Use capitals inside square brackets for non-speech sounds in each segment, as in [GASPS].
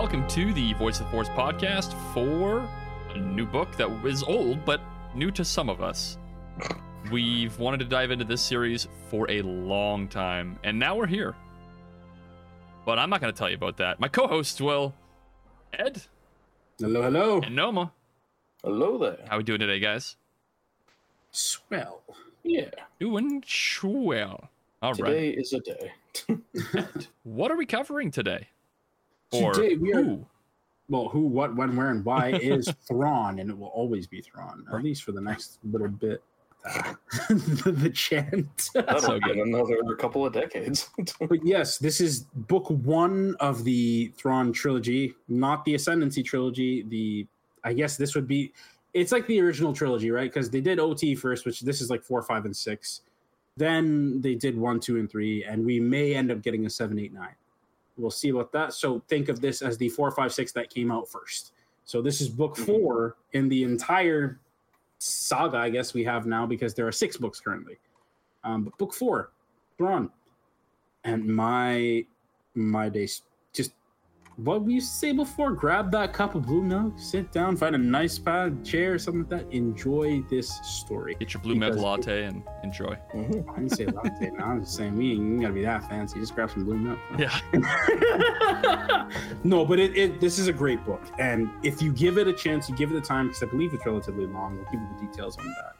welcome to the Voice of the Force podcast for a new book that is old but new to some of us. We've wanted to dive into this series for a long time, and now we're here. But I'm not going to tell you about that. My co-hosts will, Ed Hello, hello. and Noma. Hello there. How are we doing today, guys? Swell. Yeah. Doing swell. All right. Today is a day. [LAUGHS] What are we covering today? Or Today we are- Well, who, what, when, where, and why [LAUGHS] is Thrawn, and it will always be Thrawn, at least for the next little bit. [LAUGHS] the, the chant. That'll so be good. another couple of decades. [LAUGHS] but yes, this is book one of the Thrawn trilogy, not the Ascendancy trilogy. The I guess this would be. It's like the original trilogy, right? Because they did OT first, which this is like four, five, and six. Then they did one, two, and three, and we may end up getting a seven, eight, nine. We'll see about that. So think of this as the four, five, six that came out first. So this is book Mhm. four in the entire saga, I guess we have now because there are six books currently. Um, but book four, Thrawn, and my my days just what we used to say before. Grab that cup of blue milk, sit down, find a nice pad chair, or something like that. Enjoy this story. Get your blue milk latte and enjoy. Mhm. I didn't say latte. now I'm just saying we ain't gotta be that fancy. Just grab some blue milk. Yeah. [LAUGHS] no, but it, it this is a great book, and if you give it a chance, you give it the time because I believe it's relatively long. We'll give you the details on that.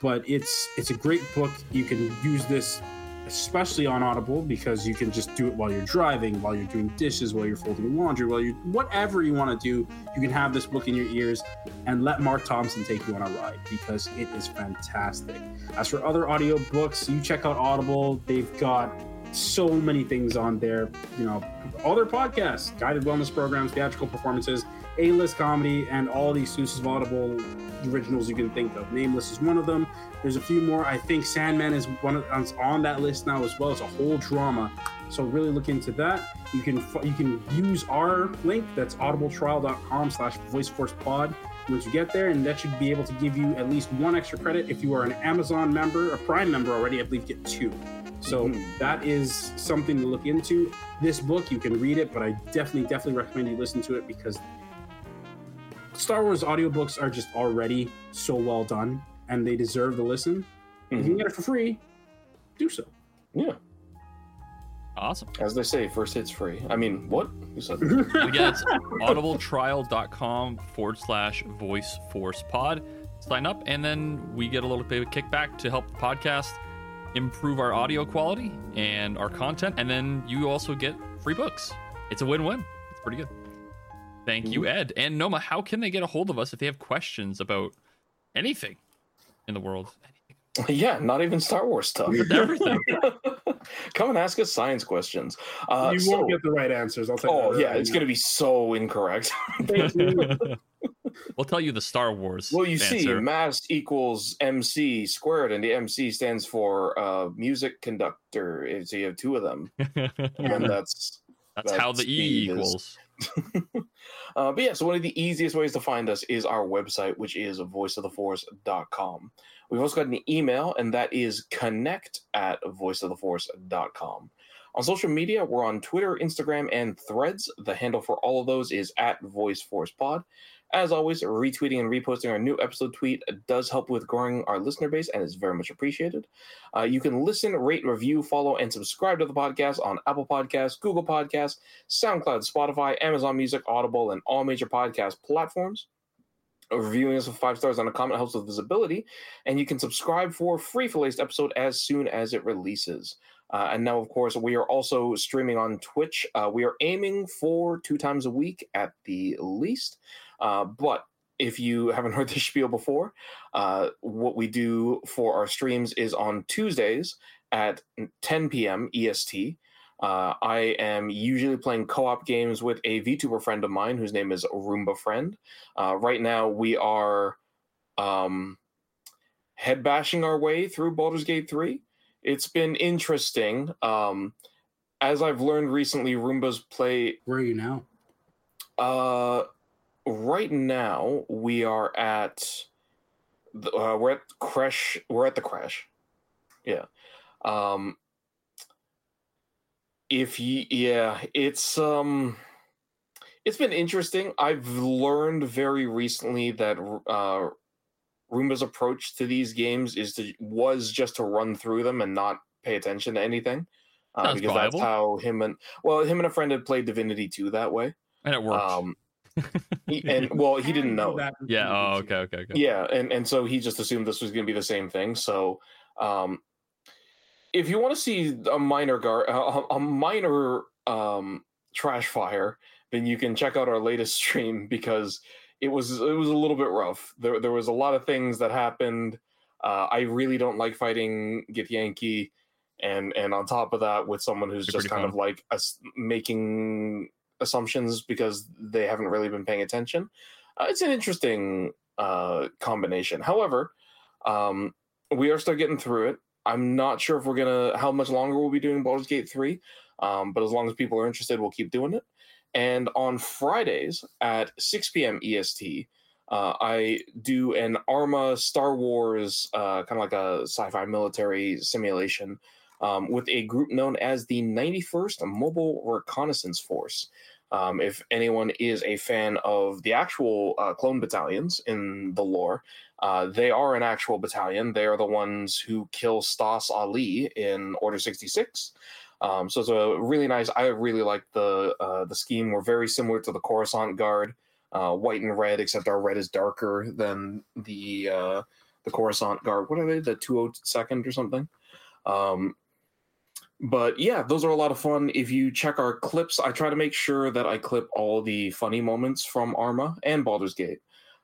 But it's it's a great book. You can use this especially on Audible because you can just do it while you're driving, while you're doing dishes, while you're folding laundry, while you're whatever you want to do. You can have this book in your ears and let Marc Thompson take you on a ride because it is fantastic. As for other audiobooks, you check out Audible. They've got so many things on there. You know, all their podcasts, guided wellness programs, theatrical performances, A-list comedy, and all the exclusive Audible originals you can think of. Nameless is one of them. There's a few more. I think Sandman is one of, is on that list now as well. It's a whole drama. So really look into that. You can you can use our link. That's audibletrial.com slash voiceforcepod. Once you get there, and that should be able to give you at least one extra credit. If you are an Amazon member, a Prime member already, I believe get two. So Mhm. that is something to look into. This book, you can read it, but I definitely, definitely recommend you listen to it because Star Wars audiobooks are just already so well done and they deserve the listen. If you can Mhm. get it for free, do so. Yeah. Awesome. As they say, first hit's free. I mean, what? Who said that? [LAUGHS] Again, it's audibletrial.com forward slash voice force pod. Sign up, and then we get a little bit of a kickback to help the podcast improve our audio quality and our content. And then you also get free books. It's a win win. It's pretty good. Thank you, Ed. And Noma, how can they get a hold of us if they have questions about anything in the world? yeah, not even Star Wars stuff. Everything. [LAUGHS] Come and ask us science questions. Uh, you so- won't get the right answers. I'll tell you. oh yeah, right it's gonna be so incorrect. [LAUGHS] [LAUGHS] We'll tell you the Star Wars. well, you see, answer. mass equals MC squared, and the MC stands for uh, music conductor. So you have two of them, and that's That's how the E speed is- equals. [LAUGHS] uh, but yeah, so one of the easiest ways to find us is our website, which is voiceoftheforce.com. We've also got an email, and that is connect at voiceoftheforce.com. On social media, we're on Twitter, Instagram, and Threads. The handle for all of those is at VoiceForcePod. As always, retweeting and reposting our new episode tweet does help with growing our listener base and is very much appreciated. Uh, you can listen, rate, review, follow, and subscribe to the podcast on Apple Podcasts, Google Podcasts, SoundCloud, Spotify, Amazon Music, Audible, and all major podcast platforms. Reviewing us with five stars on a comment helps with visibility, and you can subscribe for free for latest episode as soon as it releases. Uh, and now, of course, we are also streaming on Twitch. Uh, we are aiming for two times a week at the least. Uh, but if you [LAUGHS] haven't heard this spiel before, uh, what we do for our streams is on Tuesdays at 10 p.m. EST. Uh, I am usually playing co-op games with a VTuber friend of mine whose name is Roomba Friend. Uh, right now, we are um, head bashing our way through Baldur's Gate 3. It's been interesting. Um, as I've learned recently, Roombas play Where are you now? uh, right now we are at the, uh, we're at crash. We're at the crash. Yeah. Um. If you yeah, it's um, it's been interesting. I've learned very recently that uh, Roomba's approach to these games is to was just to run through them and not pay attention to anything. Uh, because viable. that's how him and well, him and a friend had played Divinity 2 that way. And it worked. Um, he- [LAUGHS] and well, he didn't know. yeah. Oh, okay. Okay. Okay. Yeah, and and so he just assumed this was going to be the same thing. So, um, if you want to see a minor gar a, a minor um trash fire, then you can check out our latest [LAUGHS] stream because it was it was a little bit rough. There there was a lot of things that happened. Uh, I really don't like fighting Githyanki, and and on top of that, with someone who's They're just pretty kind of like us making assumptions because they haven't really been paying attention. Uh, it's an interesting uh, combination. However, um, we are still getting through it. I'm not sure if we're gonna how much longer we'll be doing Baldur's Gate three, um, but as long as people are interested, we'll keep doing it. And on Fridays at 6 p.m. EST, uh, I do an Arma Star Wars uh, kind of like a sci-fi military simulation um, with a group known as the 91st Mobile Reconnaissance Force. Um, if anyone is a fan of the actual uh, clone battalions in the lore, uh, they are an actual battalion. They are the ones who kill Stass Allie in Order 66. Um, so it's a really nice. I really like the uh, the scheme. We're very similar to the Coruscant Guard, uh, white and red, except our red is darker than the uh, the Coruscant Guard. What are they? The 202nd or something. Um, but yeah, those are a lot of fun. If you check our clips, I try to make sure that I clip all the funny moments from Arma and Baldur's Gate.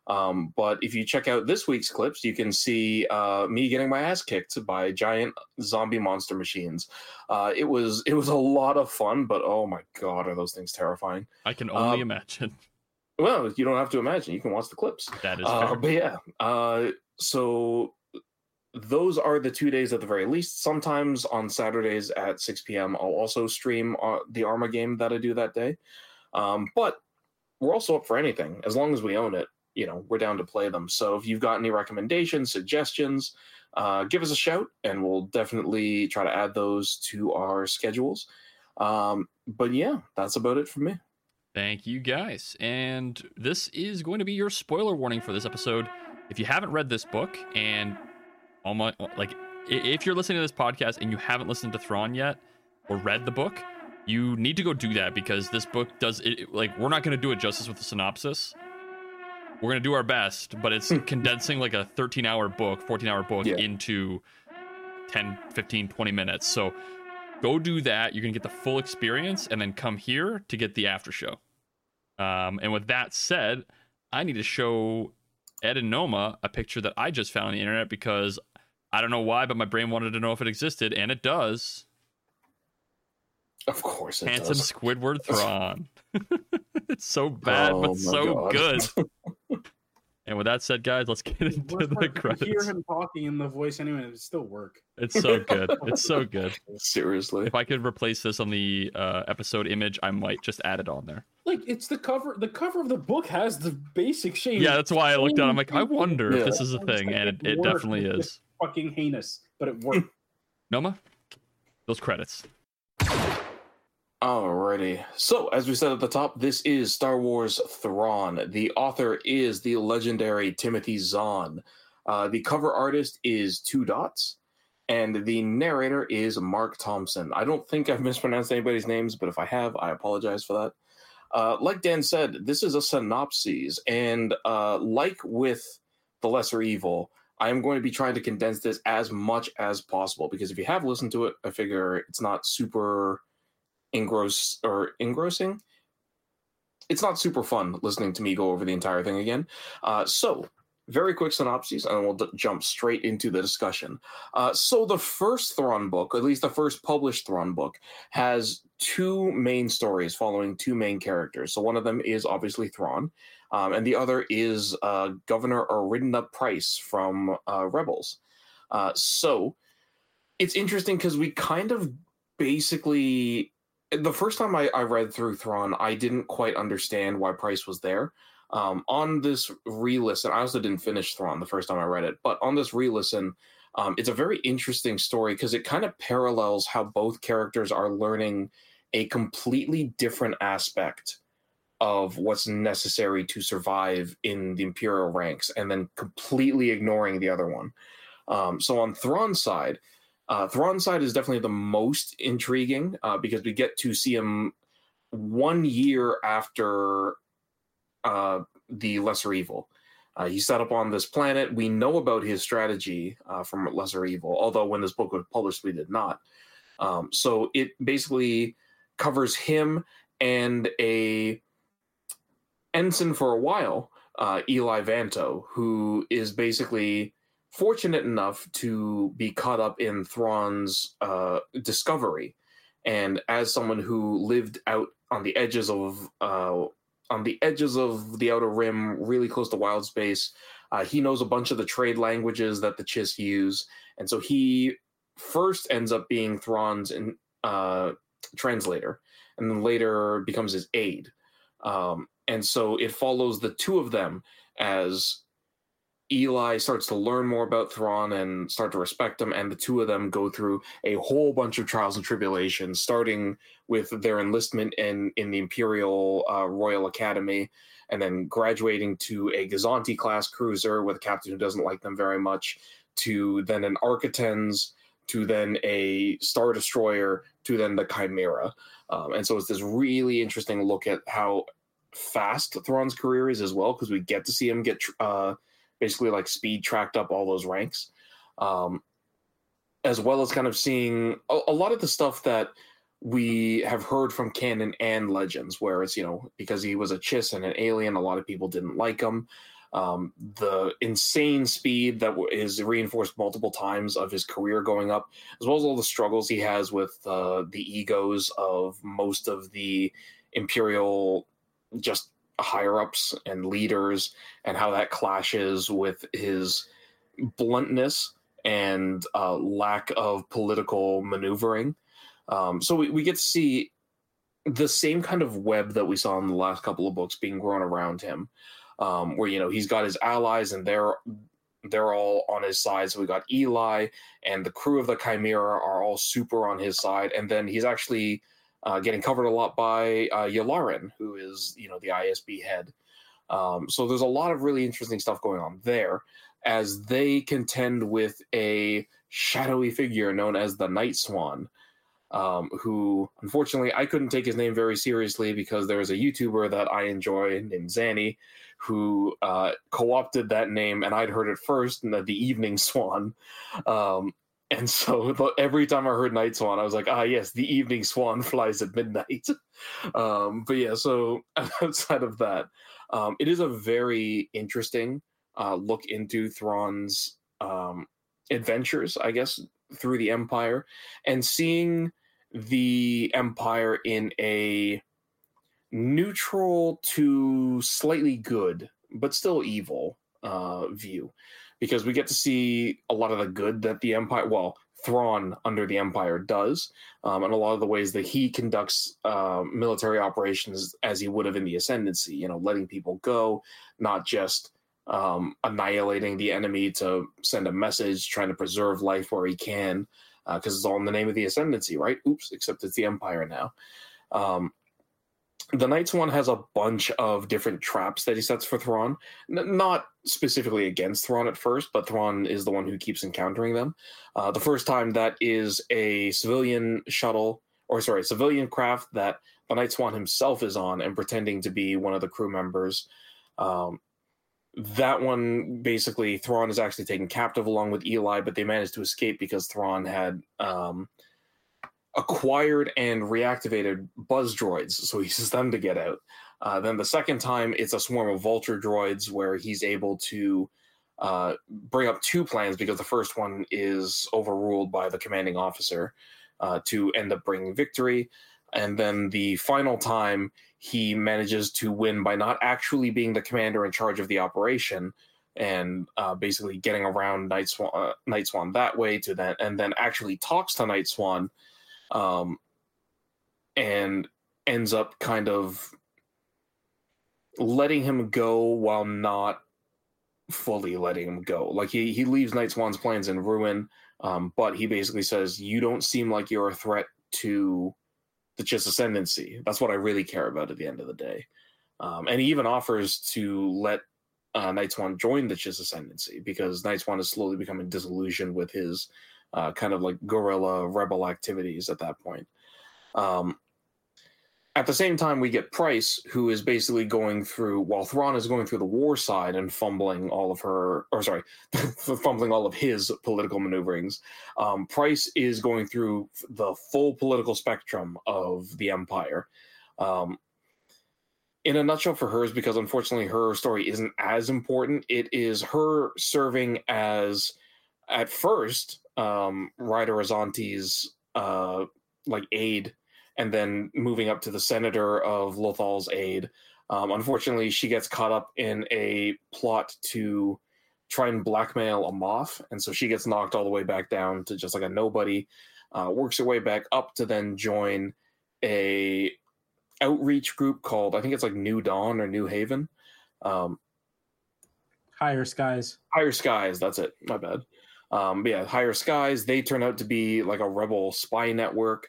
Um, but if you check out this week's clips, you can see uh, me getting my ass kicked by giant zombie monster machines. Uh, it was it was a lot of fun, but oh my god, are those things terrifying? I can only um, imagine. [LAUGHS] Well, you don't have to imagine; you can watch the clips. That is Uh, but yeah, uh, so those are the two days at the very least. Sometimes on Saturdays at 6 p.m., I'll also stream uh, the Arma game that I do that day. Um, but we're also up for anything as long as we own it. You know, we're down to play them. So if you've got any recommendations, suggestions, uh, give us a shout, and we'll definitely try to add those to our schedules. Um, but yeah, that's about it for me. Thank you guys. And this is going to be your spoiler warning for this episode. If you haven't read this book and my like if you're listening to this podcast and you haven't listened to Thrawn yet or read the book, you need to go do that because this book does it it- like we're not going to do it justice with the synopsis. We're going to do our best, but it's condensing like a 13 hour book, 14 hour book Yeah. into 10, 15, 20 minutes. So go do that. You're going to get the full experience and then come here to get the after show. Um, and with that said, I need to show Ed and Noma a picture that I just found on the internet because I don't know why, but my brain wanted to know if it existed, and it does. Of course, it Handsome does. Squidward [LAUGHS] Thrawn. [LAUGHS] it's so bad, Oh but so God. good. [LAUGHS] And with that said, guys, let's get into Worst the part, you hear him talking in the voice anyway, and it still work. It's so good. It's so good. Seriously. If I could replace this on the uh, episode image, I might just add it on there. Like it's the cover. The cover of the book has the basic shape. Yeah, that's why I looked at it. I'm like, I wonder Yeah. if this is a thing, and it, it definitely is. Fucking heinous, but it worked. Noma, those credits. Alrighty. So, as we said at the top, this is Star Wars Thrawn. The author is the legendary Timothy Zahn. Uh, the cover artist is Two Dots, and the narrator is Marc Thompson. I don't think I've [LAUGHS] mispronounced anybody's names, but if I have, I apologize for that. Uh, like Dan said, this is a synopsis, and uh, like with The Lesser Evil, I am going to be trying to condense this as much as possible because if you have listened to it, I figure it's not super engross or engrossing. It's not super fun listening to me go over the entire thing again. Uh, so, very quick synopses, and we'll d- jump straight into the discussion. Uh, so, the first Thrawn book, at least the first published Thrawn book, has two main stories following two main characters. So, one of them is obviously Thrawn, um, and the other is uh, Governor Arihnda Pryce from uh, Rebels. Uh, so, it's interesting because we kind of basically the first time I, I read through Thrawn, I didn't quite understand why Price was there. Um, on this re-listen, I also didn't finish Thrawn the first time I read it, but on this re-listen, um, it's a very interesting story because it kind of parallels how both characters are learning a completely different aspect of what's necessary to survive in the Imperial ranks, and then completely ignoring the other one. Um, so on Thrawn's side, uh, Thrawn's side is definitely the most intriguing uh, because we get to see him one year after uh, the Lesser Evil. Uh, he's set up on this planet. We know about his strategy uh, from Lesser Evil, although when this book was published, we did not. Um, so it basically covers him and a ensign for a while, uh, Eli Vanto, who is basically fortunate enough to be caught up in Thrawn's uh, discovery, and as someone who lived out on the edges of uh, on the edges of the outer rim, really close to wild space. Uh, he knows a bunch of the trade languages that the Chiss use, and so he first ends up being Thrawn's in, uh, translator, and then later becomes his aide. Um, and so it follows the two of them as Eli starts to learn more about Thrawn and start to respect him, and the two of them go through a whole bunch of trials and tribulations, starting with their enlistment in in the Imperial uh, Royal Academy, and then graduating to a Gozanti class cruiser with a captain who doesn't like them very much, to then an Arquitens, to then a Star Destroyer, to then the Chimera, um, and so it's this really interesting look at how fast Thrawn's career is as well, because we get to see him get. Uh, basically like speed tracked up all those ranks, um, as well as kind of seeing a, a lot of the stuff that we have heard from canon and legends, where it's you know because he was a Chiss and an alien, a lot of people didn't like him. Um, the insane speed that is reinforced multiple times of his career going up, as well as all the struggles he has with uh, the egos of most of the imperial just higher ups and leaders and how that clashes with his bluntness and uh, lack of political maneuvering. Um, so we, we get to see the same kind of web that we saw in the last couple of books being grown around him, um, where you know he's got his allies and they're they're all on his side. So we got Eli and the crew of the Chimera are all super on his side, and then he's actually uh, getting covered a lot by uh, who is you know the ISB head. Um, so there's a lot of really interesting stuff going on there as they contend with a shadowy figure known as the Nightswan, um, who unfortunately I couldn't take his name very seriously because there is a YouTuber that I enjoy named Zanny who uh, co-opted that name and I'd heard it first in the, the Evening [LAUGHS] Swan. Um, and so every time I heard Nightswan, I was like, ah, yes, the evening swan [LAUGHS] flies at midnight. um, but yeah, so [LAUGHS] outside of that, um, it is a very interesting uh, look into Thrawn's um, adventures, I guess, through the Empire and seeing the Empire in a neutral to slightly good, but still evil uh, view because we get to see a lot of the good that the Empire, well, Thrawn under the Empire does, um, and a lot of the ways that he conducts uh, military operations as he would have in the Ascendancy. You know, letting people go, not just um, annihilating the enemy to send a message, trying to preserve life where he can, because uh, it's all in the name of the Ascendancy, right? Oops, except it's the Empire now. Um, the Nightswan has a bunch of different traps that he sets for Thrawn. N- not specifically against Thrawn at first, but Thrawn is the one who keeps encountering them. Uh, the first time that is a civilian shuttle, or sorry, civilian craft that the Nightswan himself is on and pretending to be one of the crew members. Um, that one basically Thrawn is actually taken captive along with Eli, but they managed to escape because Thrawn had um, acquired and reactivated buzz droids, so he uses them to get out. Uh, then the second time, it's a swarm of vulture droids where he's able to uh, bring up two plans because the first one is overruled by the commanding officer uh, to end up bringing victory. And then the final time, he manages to win by not actually being the commander in charge of the operation and uh, basically getting around Nightswan, uh, Nightswan that way to then, and then actually talks to Nightswan um, and ends up kind of letting him go while not fully letting him go. Like he he leaves Nightswan's plans in ruin, um, but he basically says, "You don't seem like you're a threat to the Chiss ascendancy. That's what I really care about at the end of the day." Um, and he even offers to let uh, Nightswan join the Chiss Ascendancy because Nightswan is slowly becoming disillusioned with his uh, kind of like guerrilla rebel activities at that point. Um, at the same time, we get Pryce, who is basically going through, while Thrawn is going through the war side and fumbling all of her, or sorry, [LAUGHS] fumbling all of his political maneuverings. Um, Pryce is going through the full political spectrum of the Empire. Um, in a nutshell, for hers, because unfortunately her story isn't as important, it is her serving as, at first, um, Ryder Azadi's uh, like aide and then moving up to the senator of Lothal's aide. Um, unfortunately, she gets caught up in a plot to try and blackmail a Moff, and so she gets knocked all the way back down to just like a nobody. Uh, works her way back up to then join a outreach group called I think it's like New Dawn or New Haven. Um, Higher skies. Higher skies. That's it. My bad. Um, yeah, higher skies. They turn out to be like a rebel spy network.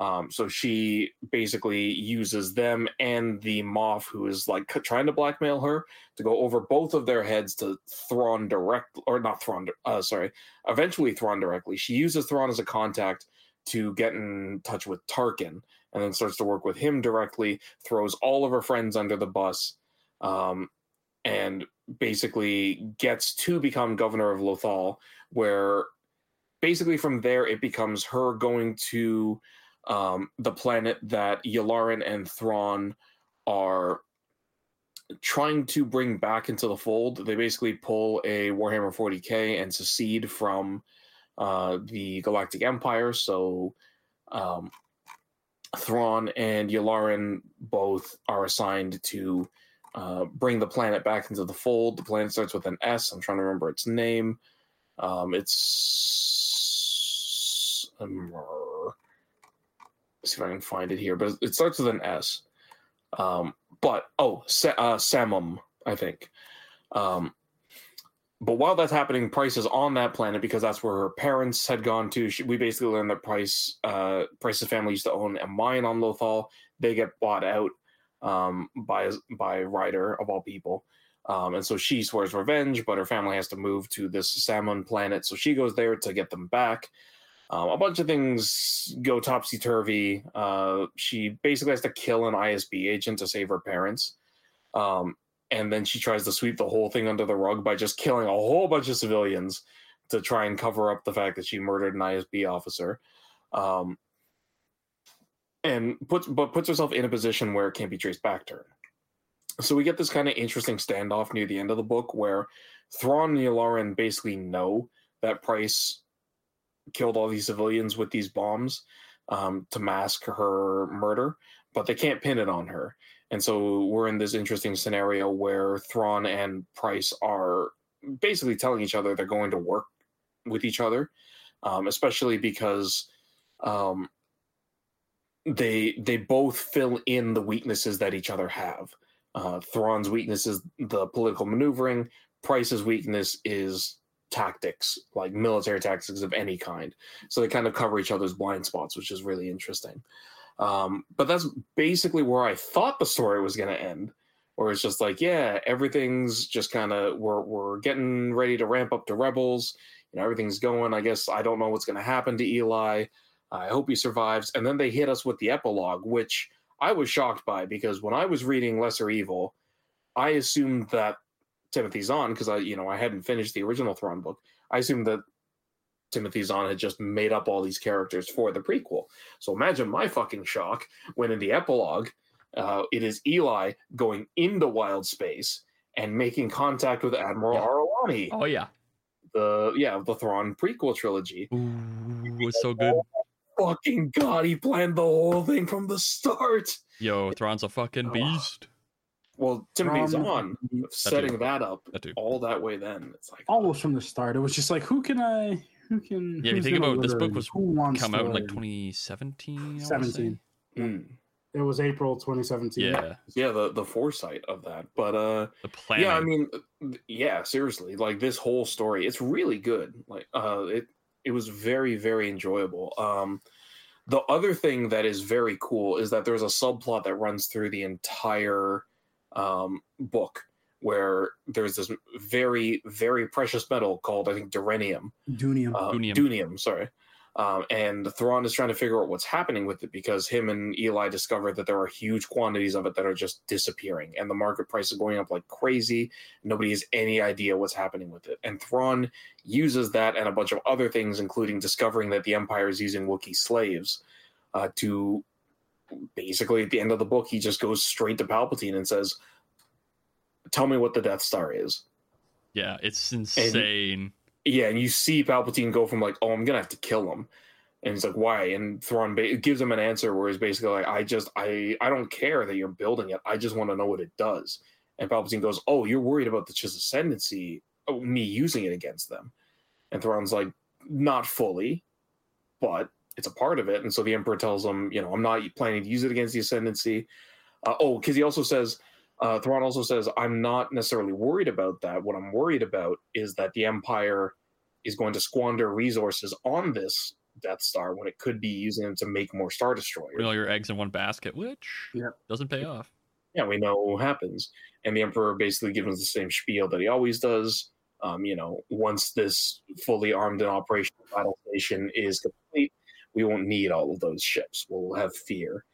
Um, so she basically uses them and the Moff, who is like trying to blackmail her, to go over both of their heads to Thrawn direct, or not Thrawn, uh, sorry, eventually Thrawn directly. She uses Thrawn as a contact to get in touch with Tarkin, and then starts to work with him directly. Throws all of her friends under the bus, um, and basically gets to become governor of Lothal, where basically from there it becomes her going to um, the planet that Yularen and Thrawn are trying to bring back into the fold. They basically pull a Warhammer 40k and secede from uh, the Galactic Empire. So um, Thrawn and Yularen both are assigned to uh, bring the planet back into the fold. The planet starts with an S. I'm trying to remember its name. Um, it's um, see if I can find it here, but it starts with an S. Um, but oh, Sa- uh, Samum, I think. Um, but while that's happening, Pryce is on that planet because that's where her parents had gone to. She, we basically learned that Pryce, uh, Pryce's family used to own a mine on Lothal. They get bought out um, by by Ryder of all people, um, and so she swears revenge. But her family has to move to this Samum planet, so she goes there to get them back. Um, a bunch of things go topsy turvy. Uh, she basically has to kill an ISB agent to save her parents. Um, and then she tries to sweep the whole thing under the rug by just killing a whole bunch of civilians to try and cover up the fact that she murdered an ISB officer. Um, and puts but puts herself in a position where it can't be traced back to her. So we get this kind of interesting standoff near the end of the book where Thrawn and Yularen basically know that Pryce killed all these civilians with these bombs um, to mask her murder, but they can't pin it on her. And so we're in this interesting scenario where Thrawn and Pryce are basically telling each other they're going to work with each other, um, especially because um, they they both fill in the weaknesses that each other have. Uh, Thrawn's weakness is the political maneuvering. Pryce's weakness is tactics, like military tactics of any kind. So they kind of cover each other's blind spots, which is really interesting. Um, but that's basically where I thought the story was going to end, where it's just like, yeah, everything's just kind of we're we're getting ready to ramp up to rebels. You know, everything's going. I guess I don't know what's going to happen to Eli. I hope he survives. And then they hit us with the epilogue, which I was shocked by because when I was reading Lesser Evil, I assumed that Timothy Zahn because I, you know, I hadn't finished the original Thrawn book. I assumed that Timothy Zahn had just made up all these characters for the prequel. So imagine my fucking shock when in the epilogue, uh, it is Eli going into wild space and making contact with Admiral Yeah. Oh yeah, The yeah, the Thrawn prequel trilogy. Ooh, it's so good. Fucking god, he planned the whole thing from the start. Yo, Thrawn's a fucking beast. Well, Timothy From- Zahn setting that up That dude. all that way. Then it's like Almost from the start, it was just like, who can I? Who can? Yeah, if you who's think gonna about it, this book learn? was Who wants Come to out in like learn? 2017. I wanna say. 17. mm. It was April 2017. Yeah, yeah, the the foresight of that. But uh, the planning. Yeah, I mean, yeah, seriously, like this whole story, it's really good. Like, uh, it it was very very enjoyable. Um, the other thing that is very cool is that there's a subplot that runs through the entire um, book where there's this very very precious metal called I think duranium, Doonium. uh, Doonium. Doonium, sorry. Um, and Thrawn is trying to figure out what's happening with it because him and Eli discovered that there are huge quantities of it that are just disappearing, and the market price is going up like crazy. Nobody has any idea what's happening with it. And Thrawn uses that and a bunch of other things, including discovering that the Empire is using Wookiee slaves uh, to basically at the end of the book, he just goes straight to Palpatine and says, "Tell me what the Death Star is." Yeah, it's insane. Yeah, and you see Palpatine go from like, "Oh, I'm gonna have to kill him," and he's like, "Why?" And Thrawn ba- gives him an answer where he's basically like, "I just, I, I don't care that you're building it. I just want to know what it does." And Palpatine goes, "Oh, you're worried about the Chiss ascendancy, oh, me using it against them?" And Thrawn's like, "Not fully, but it's a part of it." And so the Emperor tells him, "You know, I'm not planning to use it against the ascendancy." Uh, oh, because he also says. Uh, Thrawn also says, I'm not necessarily worried about that. What I'm worried about is that the Empire is going to squander resources on this Death Star when it could be using them to make more Star Destroyers. Putting all your eggs in one basket, which Yep. doesn't pay off. Yeah, we know what happens. And the Emperor basically gives us the same spiel that he always does. Um, you know, once this fully armed and operational battle station is complete, we won't need all of those ships. We'll have fear.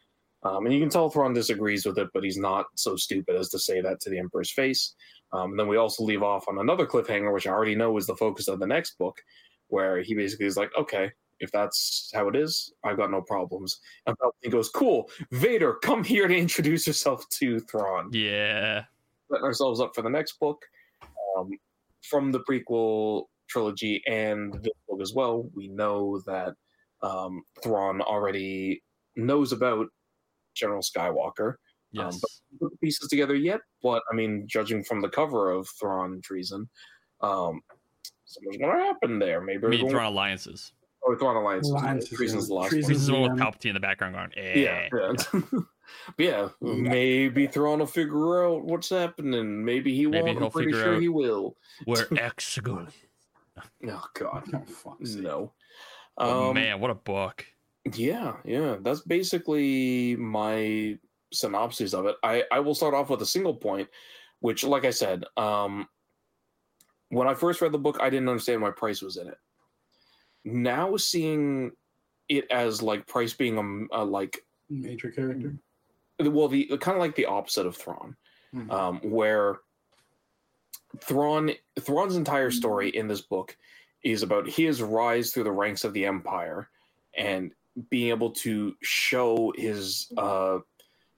Um, and you can tell Thrawn disagrees with it, but he's not so stupid as to say that to the Emperor's face. Um, and then we also leave off on another cliffhanger, which I already know is the focus of the next book, where he basically is like, okay, if that's how it is, I've got no problems. And Palpatine goes, cool, Vader, come here to introduce yourself to Thrawn Yeah. setting ourselves up for the next book um, from the prequel trilogy and this book as well. We know that um, Thrawn already knows about General Skywalker. Yes. Put the pieces together yet, but I mean, judging from the cover of Thrawn Treason, um, something's going to happen there. Maybe I we're mean, going Thrawn Alliances. or Thrawn Alliance. Alliances, Treason's the yeah. last Treason- This is one with Palpatine in the background going, eh. yeah, yeah. [LAUGHS] but yeah, maybe Thrawn will figure out what's happening. Maybe he Maybe won't. I'm pretty figure sure out- he will. Where [LAUGHS] X going? Oh God, Oh, fuck's no. Oh, Um, man, what a book. Yeah, yeah. That's basically my synopsis of it. I I will start off with a single point, which, like I said, um, when I first read the book, I didn't understand why Pryce was in it. Now seeing it as like Pryce being a, a like Major character. well the kind of like the opposite of Thrawn, Mhm. um, where Thrawn Thrawn's entire story in this book is about his rise through the ranks of the Empire and being able to show his uh,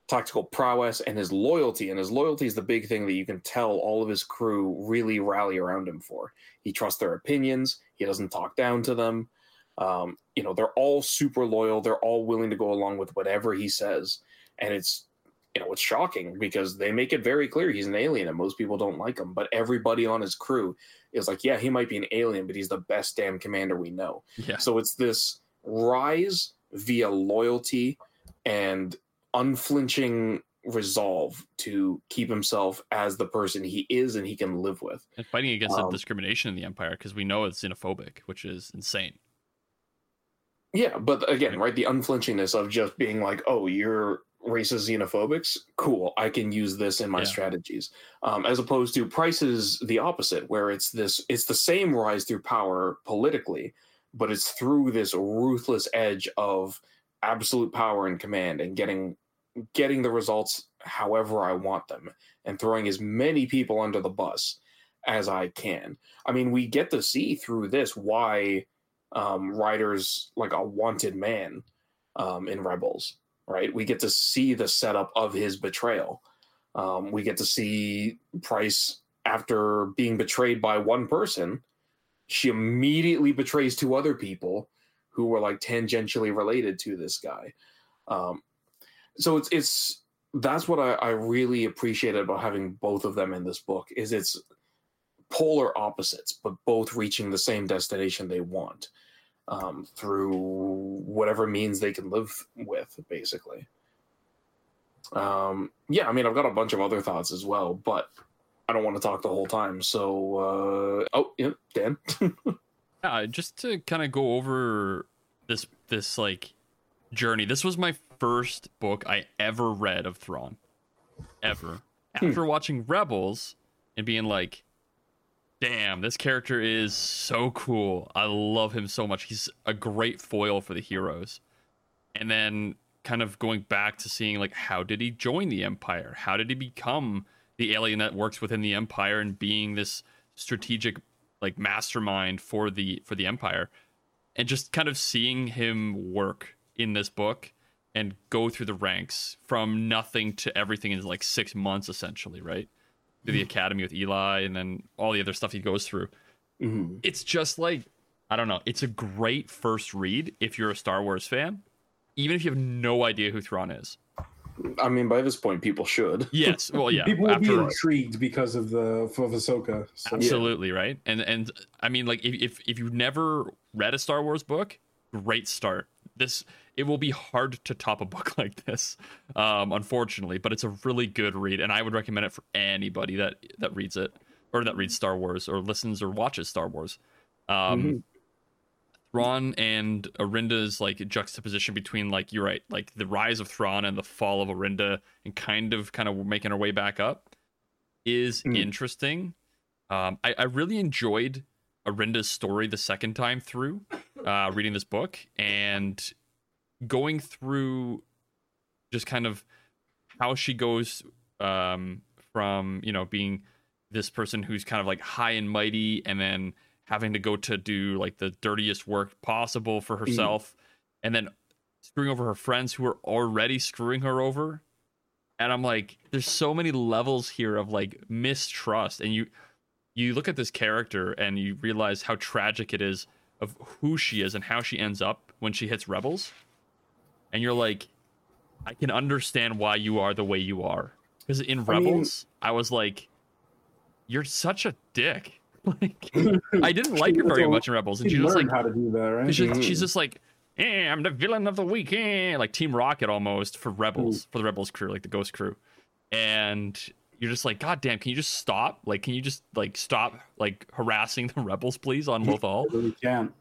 tactical prowess and his loyalty. And his loyalty is the big thing that you can tell all of his crew really rally around him for. He trusts their opinions. He doesn't talk down to them. Um, you know, they're all super loyal. They're all willing to go along with whatever he says. And it's you know, it's shocking because they make it very clear he's an alien and most people don't like him. But everybody on his crew is like, yeah, he might be an alien, but he's the best damn commander we know. Yeah. So it's this rise via loyalty and unflinching resolve to keep himself as the person he is and he can live with. And fighting against the Um, discrimination in the Empire because we know it's xenophobic, which is insane. Yeah, but again, right, the unflinchingness of just being like, "Oh, you're racist xenophobics. Cool, I can use this in my Yeah. strategies." Um, as opposed to prices the opposite, where it's this, it's the same rise through power politically, but it's through this ruthless edge of absolute power and command and getting getting the results however I want them and throwing as many people under the bus as I can. I mean, we get to see through this why um, Ryder's like a wanted man um, in Rebels, right? We get to see the setup of his betrayal. Um, we get to see Pryce after being betrayed by one person. She immediately betrays two other people who were like tangentially related to this guy. Um, so it's it's that's what I, I really appreciated about having both of them in this book is it's polar opposites, but both reaching the same destination they want um, through whatever means they can live with, basically. Um, yeah, I mean, I've got a bunch of other thoughts as well, but I don't want to talk the whole time. So, uh, oh, yeah, Dan. [LAUGHS] Yeah, just to kind of go over this this like journey. This was my first book I ever read of Thrawn, ever, hmm. after watching Rebels and being like, damn, this character is so cool. I love him so much. He's a great foil for the heroes. And then kind of going back to seeing like how did he join the empire? How did he become the alien that works within the empire and being this strategic like mastermind for the for the empire? And just kind of seeing him work in this book and go through the ranks from nothing to everything in like 6 months essentially, right? To the academy with Eli and then all the other stuff he goes through Mhm. it's just like I don't know. It's a great first read if you're a Star Wars fan, even if you have no idea who Thrawn is. I mean, by this point, people should. [LAUGHS] Yes, well, yeah, People will be after- intrigued because of the of Ahsoka. So, absolutely right. And and I mean, like if, if if you've never read a Star Wars book, great start. This it will be hard to top a book [LAUGHS] like this, um, unfortunately, but it's a really good read, and I would recommend it for anybody that that reads it or that reads Star Wars or listens or watches Star Wars. Um, Mhm. Thrawn and Arihnda's like juxtaposition between like you're right, like the rise of Thrawn and the fall of Arihnda, and kind of kind of making her way back up is Mm. interesting. Um, I, I really enjoyed Arihnda's story the second time through, uh, reading this book and going through just kind of how she goes um, from you know being this person who's kind of like high and mighty and then having to go to do like the dirtiest work possible for herself and then screwing over her friends who are already screwing her over. And i'm like there's so many levels here of like mistrust. And you you look at this character and you realize how tragic it is of who she is and how she ends up when she hits rebels and you're like i can understand why you are the way you are because in I mean- rebels I was like you're such a dick [LAUGHS] like i didn't [LAUGHS] like her very much in rebels and She learned like how to do that, right? she's, Mhm. she's just like eh, i'm the villain of the week eh, like team rocket almost for rebels for the rebels crew like the ghost crew and you're just like god damn can you just stop like can you just like stop like harassing the [LAUGHS] rebels please on lothal I really can't.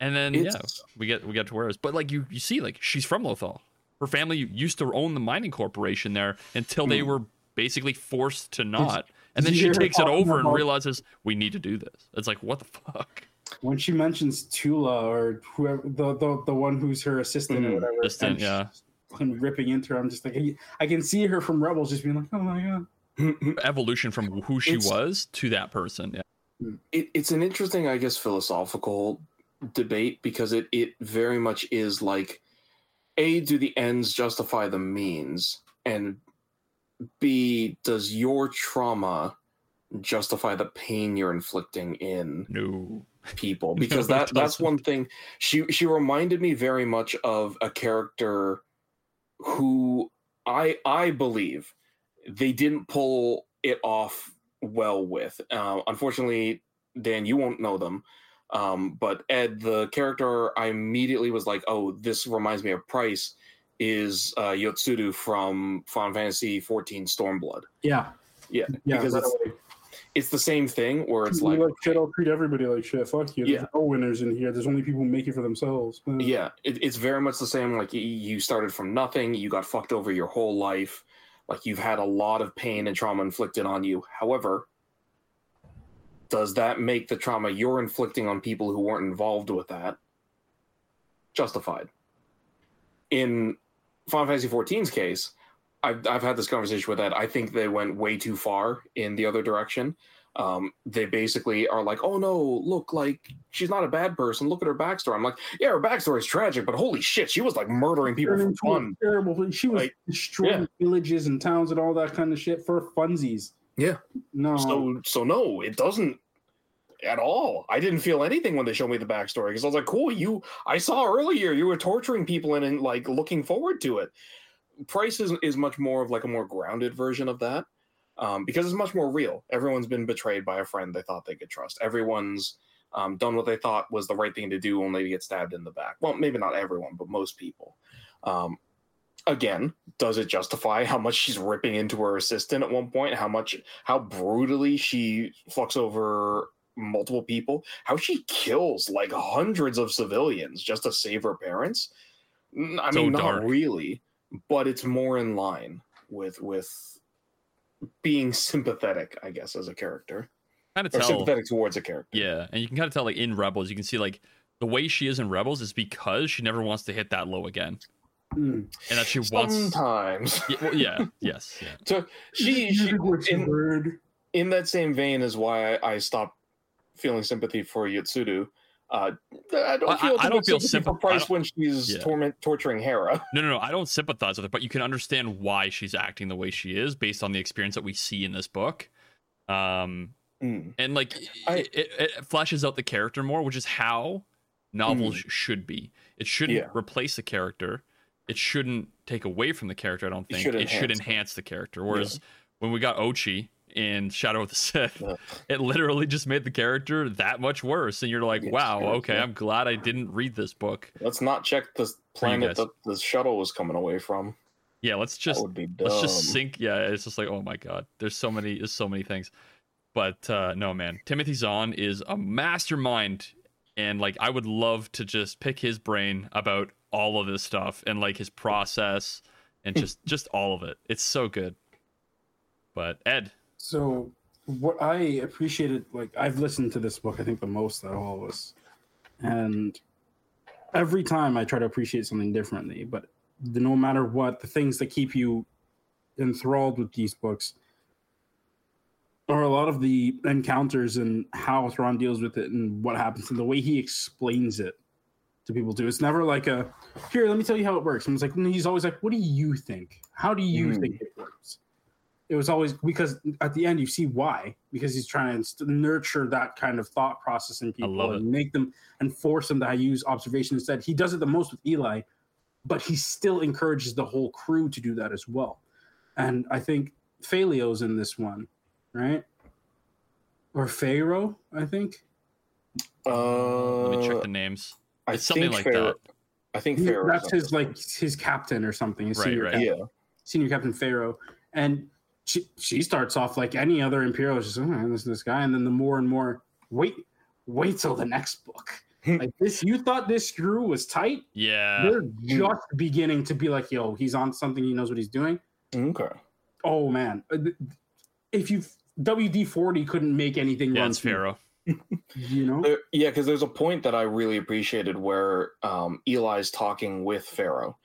And then yeah we get we get to whereas but like you you see like she's from lothal her family used to own the mining corporation there until they Hmm. were basically forced to not and then she takes it over and realizes we need to do this it's like what the fuck When she mentions Tula or whoever the the, the one who's her assistant or Mhm. whatever, Assistant, yeah. she's fucking ripping into her. I'm just like, I- I can see her from Rebels just being like, oh my god. [LAUGHS] evolution from who she It's- was to that person yeah it, it's an interesting, I guess, philosophical debate because it it very much is like, a do the ends justify the means, and b does your trauma justify the pain you're inflicting in no. people? [LAUGHS] Because it that that's one thing. She she reminded me very much of a character who i i believe they didn't pull it off well with. Uh, unfortunately dan you won't know them um, but ed the character i immediately was like oh this reminds me of pryce is uh, yotsuyu from final fantasy 14 stormblood Yeah, yeah yeah. because right it's, it's the same thing where it's like like shit. I'll treat everybody like shit. Fuck you. There's Yeah. no winners in here. There's only people who make it for themselves. Uh, yeah it, it's very much the same like you started from nothing you got fucked over your whole life like you've had a lot of pain and trauma inflicted on you however does that make the trauma you're inflicting on people who weren't involved with that justified in final fantasy 14's case I've, I've had this conversation with that. I think they went way too far in the other direction. Um, they basically are like, oh no, look, like she's not a bad person. Look at her backstory. I'm like, yeah, her backstory is tragic, but holy shit, she was like murdering people for fun. Terrible. She was Like, destroying yeah. villages and towns and all that kind of shit for funsies. Yeah. No. So, so no, it doesn't at all. I didn't feel anything when they showed me the backstory because I was like, cool, you. I saw earlier you were torturing people and, and like looking forward to it. Pryce is is much more of like a more grounded version of that. Um, because it's much more real. Everyone's been betrayed by a friend they thought they could trust. Everyone's um, done what they thought was the right thing to do, only to get stabbed in the back. Well, maybe not everyone, but most people. Um, again, does it justify how much she's ripping into her assistant at one point? How much, how brutally she fucks over multiple people? How she kills like hundreds of civilians just to save her parents? I So mean, dark. not really, but it's more in line with with being sympathetic, I guess, as a character Kind of tell. sympathetic towards a character. Yeah, and you can kind of tell like in Rebels, you can see like the way she is in Rebels is because she never wants to hit that low again, Mm. and that she wants. Sometimes. Yeah, well, yeah, yes, yeah. [LAUGHS] So she, she in, in that same vein is why I, I stopped feeling sympathy for Yotsuyu. Uh, I don't feel, I- I don't feel sympathy sympa- for Pryce when she's Yeah. torment torturing Hera. [LAUGHS] No, no, no. I don't sympathize with her, but you can understand why she's acting the way she is based on the experience that we see in this book. Um, Mm. and like I- it, it, it flashes out the character more, which is how novels Mm. should be. It shouldn't Yeah. replace the character. It shouldn't take away from the character. I don't It think should it should enhance enhance the character. Whereas when we got Ochi in Shadow of the Sith, Yeah. [LAUGHS] it literally just made the character that much worse. And you're like, wow, okay, yeah. I'm glad I didn't read this book. Let's not check the planet that the shuttle was coming away from. Yeah, let's just would be dumb. let's just sink. yeah it's just like oh my god there's so many there's so many things but uh no man timothy zahn is a mastermind and like i would love to just pick his brain about all of this stuff and like his process and hmm. just just all of it. It's so good. But ed. So what I appreciated, like I've listened to this book, I think the most out of all of us, and every time I try to appreciate something differently. But the, no matter what, the things that keep you enthralled with these books are a lot of the encounters and how Thrawn deals with it and what happens and the way he explains it to people too. It's never like a here, let me tell you how it works. And it's like he's always like, what do you think? How do you Hmm. think it works? It was always because at the end you see why because he's trying to nurture that kind of thought process in people and make them and force them to use observation instead. He does it the most with Eli, but he still encourages the whole crew to do that as well. And I think Falio's in this one, right? Or Faro, I think. Uh, let me check the names I it's something think like Faro- that. I think He- Faro's that's his like his captain or something. His Right, senior right. captain, Yeah. senior captain Faro, and she she starts off like any other imperial, just oh, this this guy, and then the more and more wait wait till the next book. like this, you thought this screw was tight. yeah They're just beginning to be like, yo, he's on something. He knows what he's doing. Okay. Oh man, Uh, if you WD forty couldn't make anything yeah run it's Faro [LAUGHS] you know. There, yeah, because there's a point that I really appreciated where um, Eli's talking with Faro,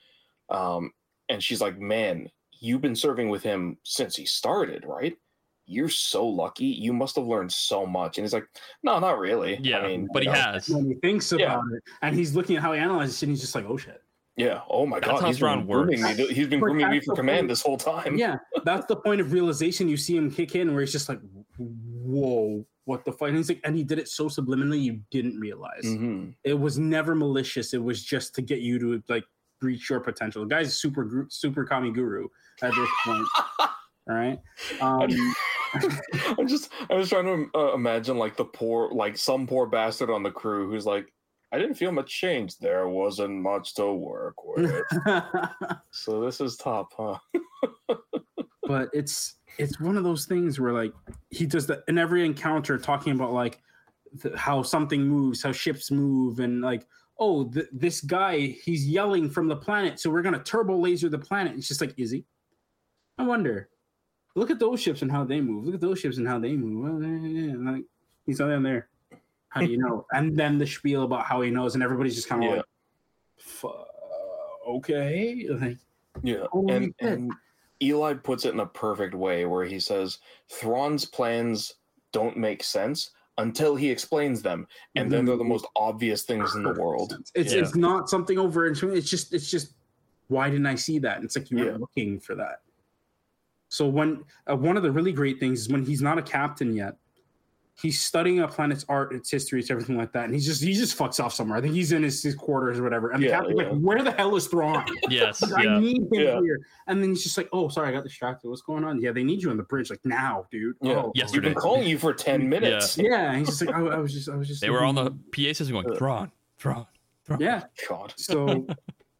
um, and she's like, "Man, you've been serving with him since he started, right? You're so lucky. You must have learned so much." And he's like, "No, not really. yeah I mean, but he know, has When he thinks Yeah. about it, and he's looking at how he analyzes it, and he's just like, "Oh shit." Yeah. Oh my That's god, how he's been Thrawn grooming me. He's been grooming me for command point. this whole time. Yeah, [LAUGHS] that's the point of realization. You see him kick in, where he's just like, "Whoa, what the fuck?" And he's like, and he did it so subliminally, you didn't realize. Mhm. It was never malicious. It was just to get you to like reach your potential. The guy's super super kami guru at this point. [LAUGHS] All right. Um, I'm just, I was trying to uh, imagine like the poor, like some poor bastard on the crew who's like, I didn't feel much change. There wasn't much to work with. [LAUGHS] so this is top, huh? [LAUGHS] but it's it's one of those things where like he does that in every encounter talking about like the, how something moves how ships move and like oh th- this guy he's yelling from the planet so we're gonna turbo laser the planet it's just like is he i wonder look at those ships and how they move look at those ships and how they move well, yeah, yeah, like he's not down there how do you know and then the spiel about how he knows and everybody's just kind of Yeah. like "Fu- okay like Yeah. And, and Eli puts it in a perfect way where he says Thrawn's plans don't make sense until he explains them, and then they're the most obvious things in the world. It's Yeah. it's not something over It's just it's just why didn't I see that? And it's like you were Yeah. looking for that. So when uh, one of the really great things is when he's not a captain yet, he's studying a planet's art, its history, it's everything like that, and he's just he just fucks off somewhere. I think he's in his, his quarters or whatever, and the captain's yeah. like, "Where the hell is Thrawn? [LAUGHS] yes I yeah need him Yeah. here." And then he's just like, "Oh, sorry, I got distracted. What's going on? Yeah, they need you on the bridge like now, dude. Yeah. Oh, Yes, We've been calling you for ten minutes. yeah." He's just like, I, I was just, I was just. they were on the looking- pa system going thrawn thrawn thrawn Yeah. God. So [LAUGHS] it's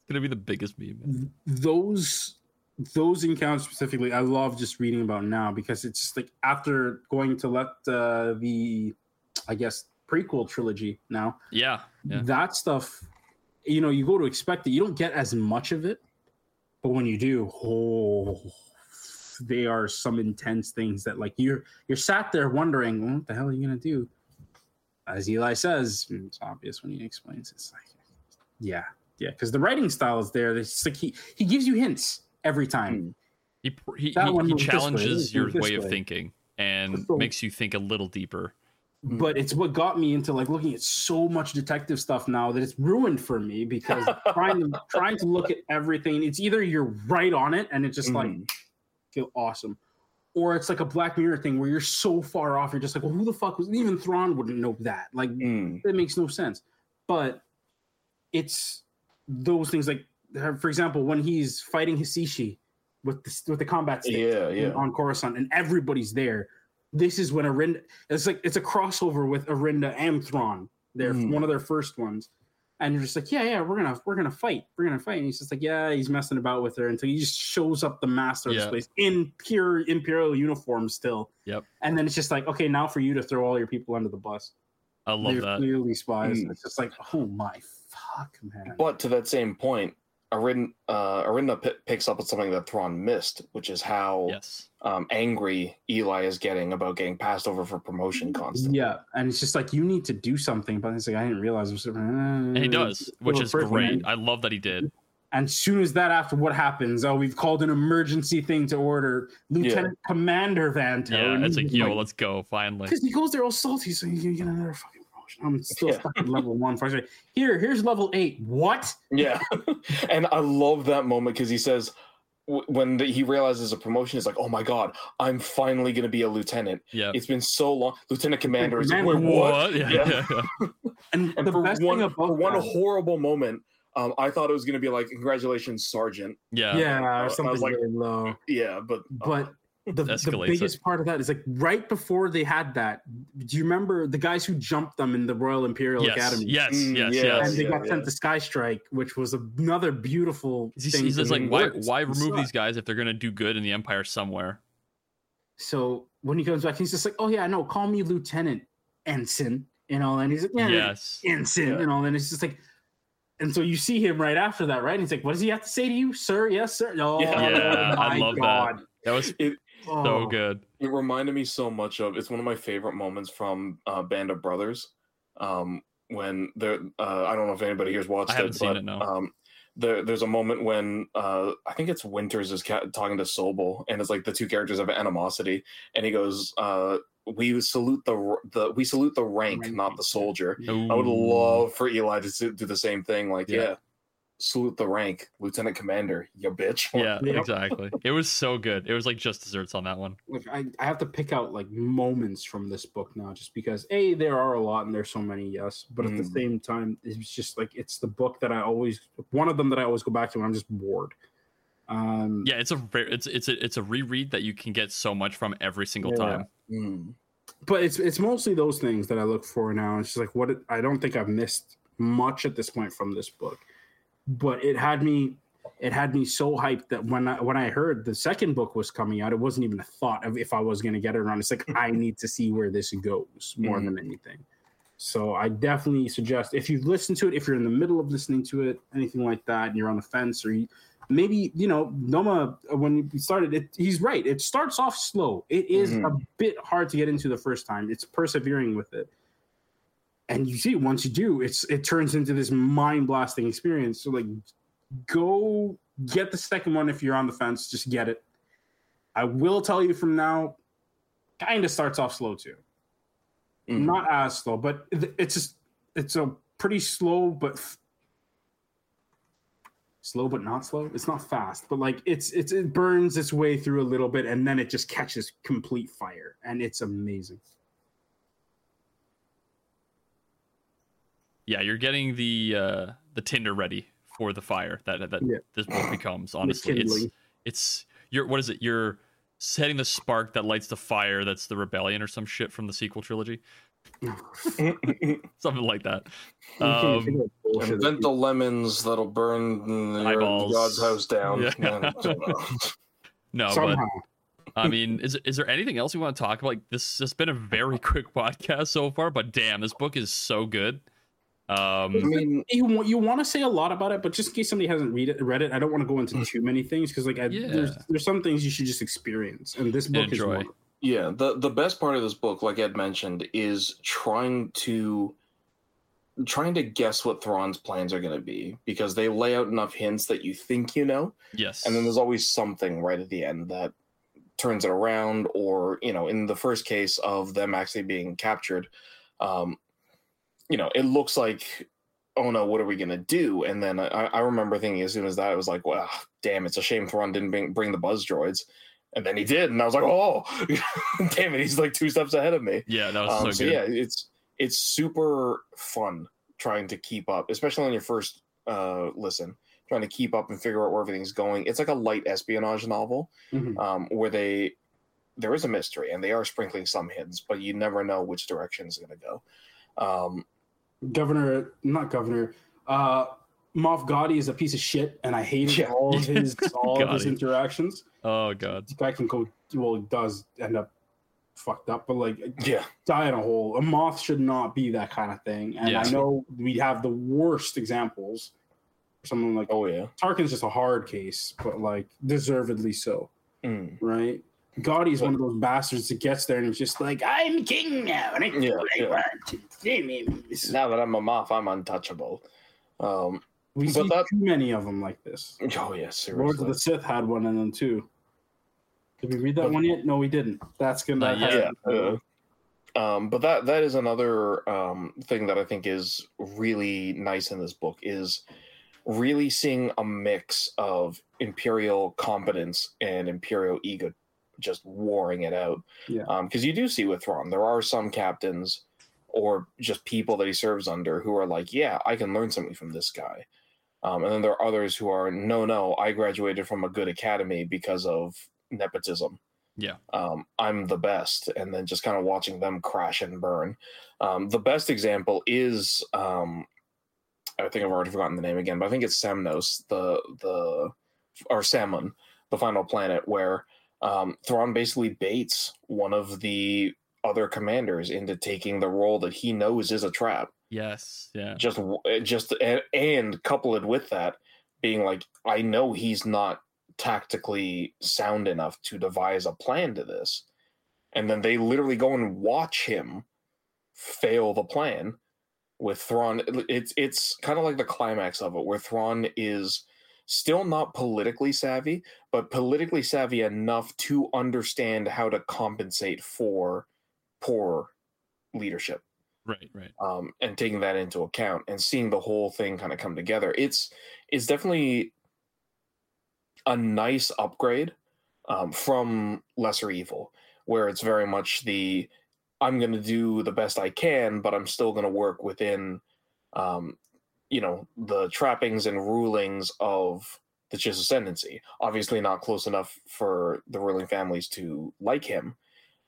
gonna be the biggest meme those those encounters specifically i love just reading about now because it's just like after going to let uh, the i guess prequel trilogy now yeah yeah that stuff you know you go to expect it you don't get as much of it but when you do oh they are some intense things that like you're you're sat there wondering well, what the hell are you gonna do. As Eli says, it's obvious when he explains. It's like, yeah, yeah, because the writing style is there. It's like he he gives you hints every time. He he, he, he moved this way, challenges your moved this way of thinking and So- makes you think a little deeper. but it's what got me into like looking at so much detective stuff now that it's ruined for me because [LAUGHS] trying to trying to look at everything it's either you're right on it and it's just like Mhm. feel awesome or it's like a black mirror thing where you're so far off you're just like well who the fuck was even Thrawn wouldn't know that like Mm. that makes no sense but it's those things like for example when he's fighting Hisishi with the, with the combat stick Yeah, yeah. on Coruscant, and everybody's there. This is when Arihnda. It's like it's a crossover with Arihnda and Thrawn. They're Mm. one of their first ones, and you're just like, yeah, yeah, we're gonna we're gonna fight, we're gonna fight. And he's just like, yeah, he's messing about with her until he just shows up the master of this place in pure Imperial uniform still. Yep. And then it's just like, okay, now for you to throw all your people under the bus. I love They're that. clearly spies. Mm. It's just like, oh my fuck, man. But to that same point, Arin, uh, Arihnda p- picks up on something that Thrawn missed, which is how Yes. um, angry Eli is getting about getting passed over for promotion constantly. Yeah, and it's just like you need to do something, but it's like I didn't realize. And And he does, which is great. I love that he did. And soon as that, after what happens, oh, we've called an emergency thing to order Lieutenant Commander Vanto. Yeah, and it's he's like, yo, let's go finally. because he goes there all salty, so you get another fucking promotion. I'm still Yeah. stuck at level one. So I say, here, here's level eight. What? Yeah, [LAUGHS] and I love that moment because he says when the, he realizes a promotion is like, "Oh my god, I'm finally going to be a lieutenant." Yeah. It's been so long. Lieutenant commander is like, Commander, "Wait, what?" Yeah, Yeah. yeah, yeah. [LAUGHS] And, And the for best one, thing for about one horrible moment, um, I thought it was going to be like, "Congratulations, Sergeant." Yeah. yeah, I or was something like, really low. Yeah, but uh, But the, the Escalates biggest part of that is like right before they had that. Do you remember the guys who jumped them in the Royal Imperial Yes. Academy? Yes. Mm, Yes. yeah. Yes. and they Yeah, got yeah. sent to Sky Strike, which was another beautiful He's, thing. he's just like, why, why remove these guys if they're gonna do good in the Empire somewhere? So when he comes back, he's just like, "Oh yeah, no, call me Lieutenant Ensign," you know. And he's like, "Yeah, Yes. Ensign," Yeah. you know. And it's just like, and so you see him right after that, right? And he's like, "What does he have to say to you, sir? Yes, sir." Oh, Yeah. Yeah, I my love that. God. That was it, Oh. so good. it reminded me so much of it's one of my favorite moments from uh, Band of Brothers. Um, when they're uh, I don't know if anybody here's watched I haven't it, seen but it, no. um, there, there's a moment when uh, I think it's Winters is ca- talking to Sobel, and it's like the two characters have animosity, and he goes, uh, "We salute the the we salute the rank, Rank, not the soldier." I would love for Eli to do the same thing, like Yeah. yeah. Salute the rank, Lieutenant Commander, you bitch. [LAUGHS] Yeah, Yep. exactly. It was so good. It was like just desserts on that one. Like I, I have to pick out like moments from this book now, just because a there are a lot and there's so many, yes, but at the Mm. same time, it's just like it's the book that I always one of them that I always go back to when I'm just bored. Um, Yeah, it's a very it's it's a it's a reread that you can get so much from every single Yeah. time. Mm. but it's it's mostly those things that I look for now. It's just like what it, I don't think I've missed much at this point from this book, but it had me it had me so hyped that when I when I heard the second book was coming out, it wasn't even a thought of if I was going to get it or not. It's like I [LAUGHS] need to see where this goes more Mhm. than anything. So I definitely suggest if you listen to it, if you're in the middle of listening to it, anything like that, and you're on the fence, or you, maybe you know Noma uh, when we started, it, he's right. It starts off slow. It is Mhm. a bit hard to get into the first time. It's persevering with it, and you see once you do, it's it turns into this mind blasting experience. So like, go get the second one if you're on the fence. Just get it. I will tell you from now, kind of starts off slow too Mhm. not as slow, but it's just it's a pretty slow, but f- slow but not slow. It's not fast, but like it's it's it burns its way through a little bit, and then it just catches complete fire, and it's amazing. Yeah, you're getting the uh the tinder ready for the fire that that Yeah. this book becomes. Honestly, it's it's you're what is it? You're setting the spark that lights the fire. That's the rebellion or some shit from the sequel trilogy, [LAUGHS] something like that. You can't think Um, of bullshit that Invent the lemons that'll burn your Eyeballs. God's house down. Yeah. Yeah. [LAUGHS] no, but. I mean, is is there anything else we want to talk about? Like this has been a very [LAUGHS] quick podcast so far, but damn, this book is so good. I Um, mean, you want you want to say a lot about it, but just in case somebody hasn't read it, read it, I don't want to go into too many things because like I, there's Yeah. there's some things you should just experience, and this book Enjoy. is one. Yeah, the the best part of this book, like Ed mentioned, is trying to trying to guess what Thrawn's plans are going to be because they lay out enough hints that you think you know, yes. and then there's always something right at the end that turns it around. Or you know, in the first case of them actually being captured, um, you know, it looks like, oh no, what are we going to do? And then I, I remember thinking as soon as that, it was like, well, damn, it's a shame Thrawn didn't bring, bring the buzz droids. And then he did, and I was like, "Oh, [LAUGHS] damn it! He's like two steps ahead of me." yeah, that was Um, so so good. yeah, it's it's super fun trying to keep up, especially on your first uh, listen, trying to keep up and figure out where everything's going. It's like a light espionage novel Mhm. um, where they there is a mystery and they are sprinkling some hints, but you never know which direction it's going to go. Um, Governor, not governor, uh, Moff Gotti is a piece of shit, and I hated Yeah. all of his [LAUGHS] all of his interactions. Oh god. This guy can go well, he does end up fucked up, but like yeah, die in a hole. A Moff should not be that kind of thing. And Yeah. I know we have the worst examples. Someone like oh yeah, Tarkin's just a hard case, but like deservedly so, Mm. right? Gotti's one of those bastards that gets there and he's just like, I'm king now, and I Yeah, do I yeah. want. Now that I'm a Moff, I'm untouchable. Um, We see that- too many of them like this. oh yeah, Lords of the Sith had one in them too. Did we read that But- one yet? No, we didn't. That's gonna. Not that yet. has- yeah. uh, um, but that that is another um, thing that I think is really nice in this book is really seeing a mix of imperial competence and imperial ego just warring it out. Yeah. Because you do see with Thrawn, there are some captains or just people that he serves under who are like, yeah, I can learn something from this guy. Um, and then there are others who are, no, no, I graduated from a good academy because of nepotism um, I'm the best, and then just kind of watching them crash and burn. Um, the best example is um, I think I've already forgotten the name again, but I think it's Samnos, the the or Salmon, the final planet, where um, Thrawn basically baits one of the other commanders into taking the role that he knows is a trap Yes. Yeah. just just and, and couple it with that being like i know he's not tactically sound enough to devise a plan to this and then they literally go and watch him fail the plan with Thrawn it's it's kind of like the climax of it where Thrawn is still not politically savvy but politically savvy enough to understand how to compensate for poor leadership Right. Right. um, and taking that into account and seeing the whole thing kind of come together. It's it's definitely a nice upgrade um, from Lesser Evil, where it's very much the I'm going to do the best I can, but I'm still going to work within, um, you know, the trappings and rulings of the Chiss ascendancy. Obviously, not close enough for the ruling families to like him,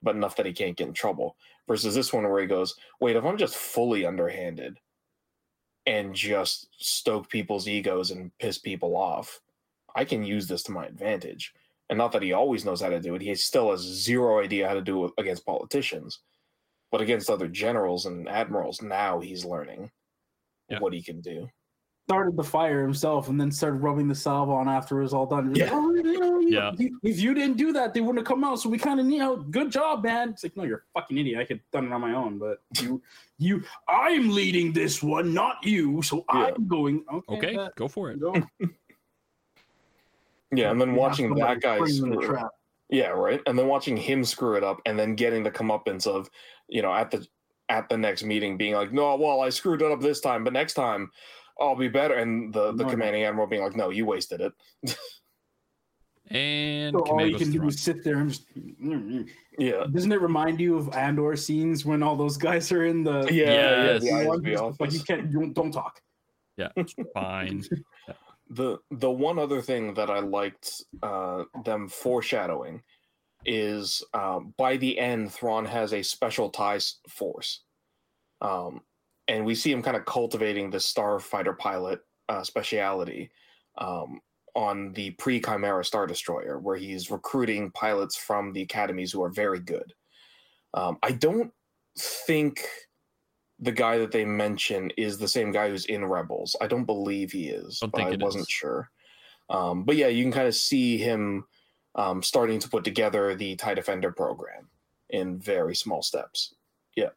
but enough that he can't get in trouble. Versus this one where he goes, wait, if I'm just fully underhanded and just stoke people's egos and piss people off, I can use this to my advantage. And not that he always knows how to do it, he still has zero idea how to do it against politicians. But against other generals and admirals, now he's learning Yeah. what he can do. started the fire himself and then started rubbing the salve on after it was all done. Was Yeah. like, "Oh, you know, you- Yeah. you- If you didn't do that, they wouldn't have come out. So we kind of, you know, good job, man. It's like, no, you're a fucking idiot. I could have done it on my own, but you, you, I'm leading this one, not you. So Yeah. I'm going. Okay. Okay. that- Go for it. go. [LAUGHS] Yeah, and then You watching that guy putting you in the screw- trap. Yeah, right. And then watching him screw it up, and then getting the comeuppance of, you know, at the at the next meeting, being like, "No, well, I screwed it up this time, but next time I'll be better." And the the No, no. commanding admiral being like, "No, you wasted it." And So all you can goes do is sit there and just. Yeah, Doesn't it remind you of Andor scenes when all those guys are in the? yeah, yeah. Yes. The You like you can't. You don't, don't talk. Yeah. Fine. [LAUGHS] the the one other thing that I liked uh, them foreshadowing is um, by the end, Thrawn has a special ties force, um, and we see him kind of cultivating the starfighter pilot uh, speciality um, on the pre Chimera Star Destroyer, where he's recruiting pilots from the academies who are very good. Um, I don't think the guy that they mention is the same guy who's in Rebels. I don't believe he is, Don't but I wasn't is. sure. Um, but yeah, you can kind of see him um, starting to put together the TIE Defender program in very small steps. Yeah.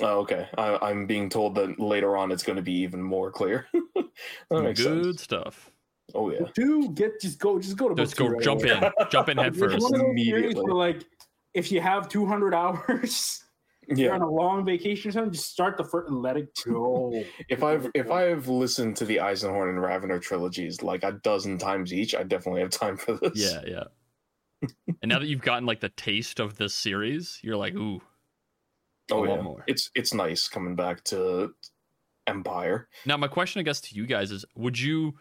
Oh, okay. I, I'm being told that later on it's going to be even more clear. [LAUGHS] Good sense. stuff. Oh yeah. Do get just go, just go to. Let's go right jump away. in. Jump in [LAUGHS] head first. one of those series Immediately. where, like, if you have 200 [LAUGHS] hours, you're Yeah. on a long vacation or something, just start the first and let it go. [LAUGHS] If I've if I've listened to the Eisenhorn and Ravenor trilogies like a dozen times each, I definitely have time for this. Yeah, yeah. and now that you've gotten like the taste of this series, you're like, ooh, oh, I Oh yeah. more. It's it's nice coming back to Empire. Now, my question, I guess, to you guys is: Would you,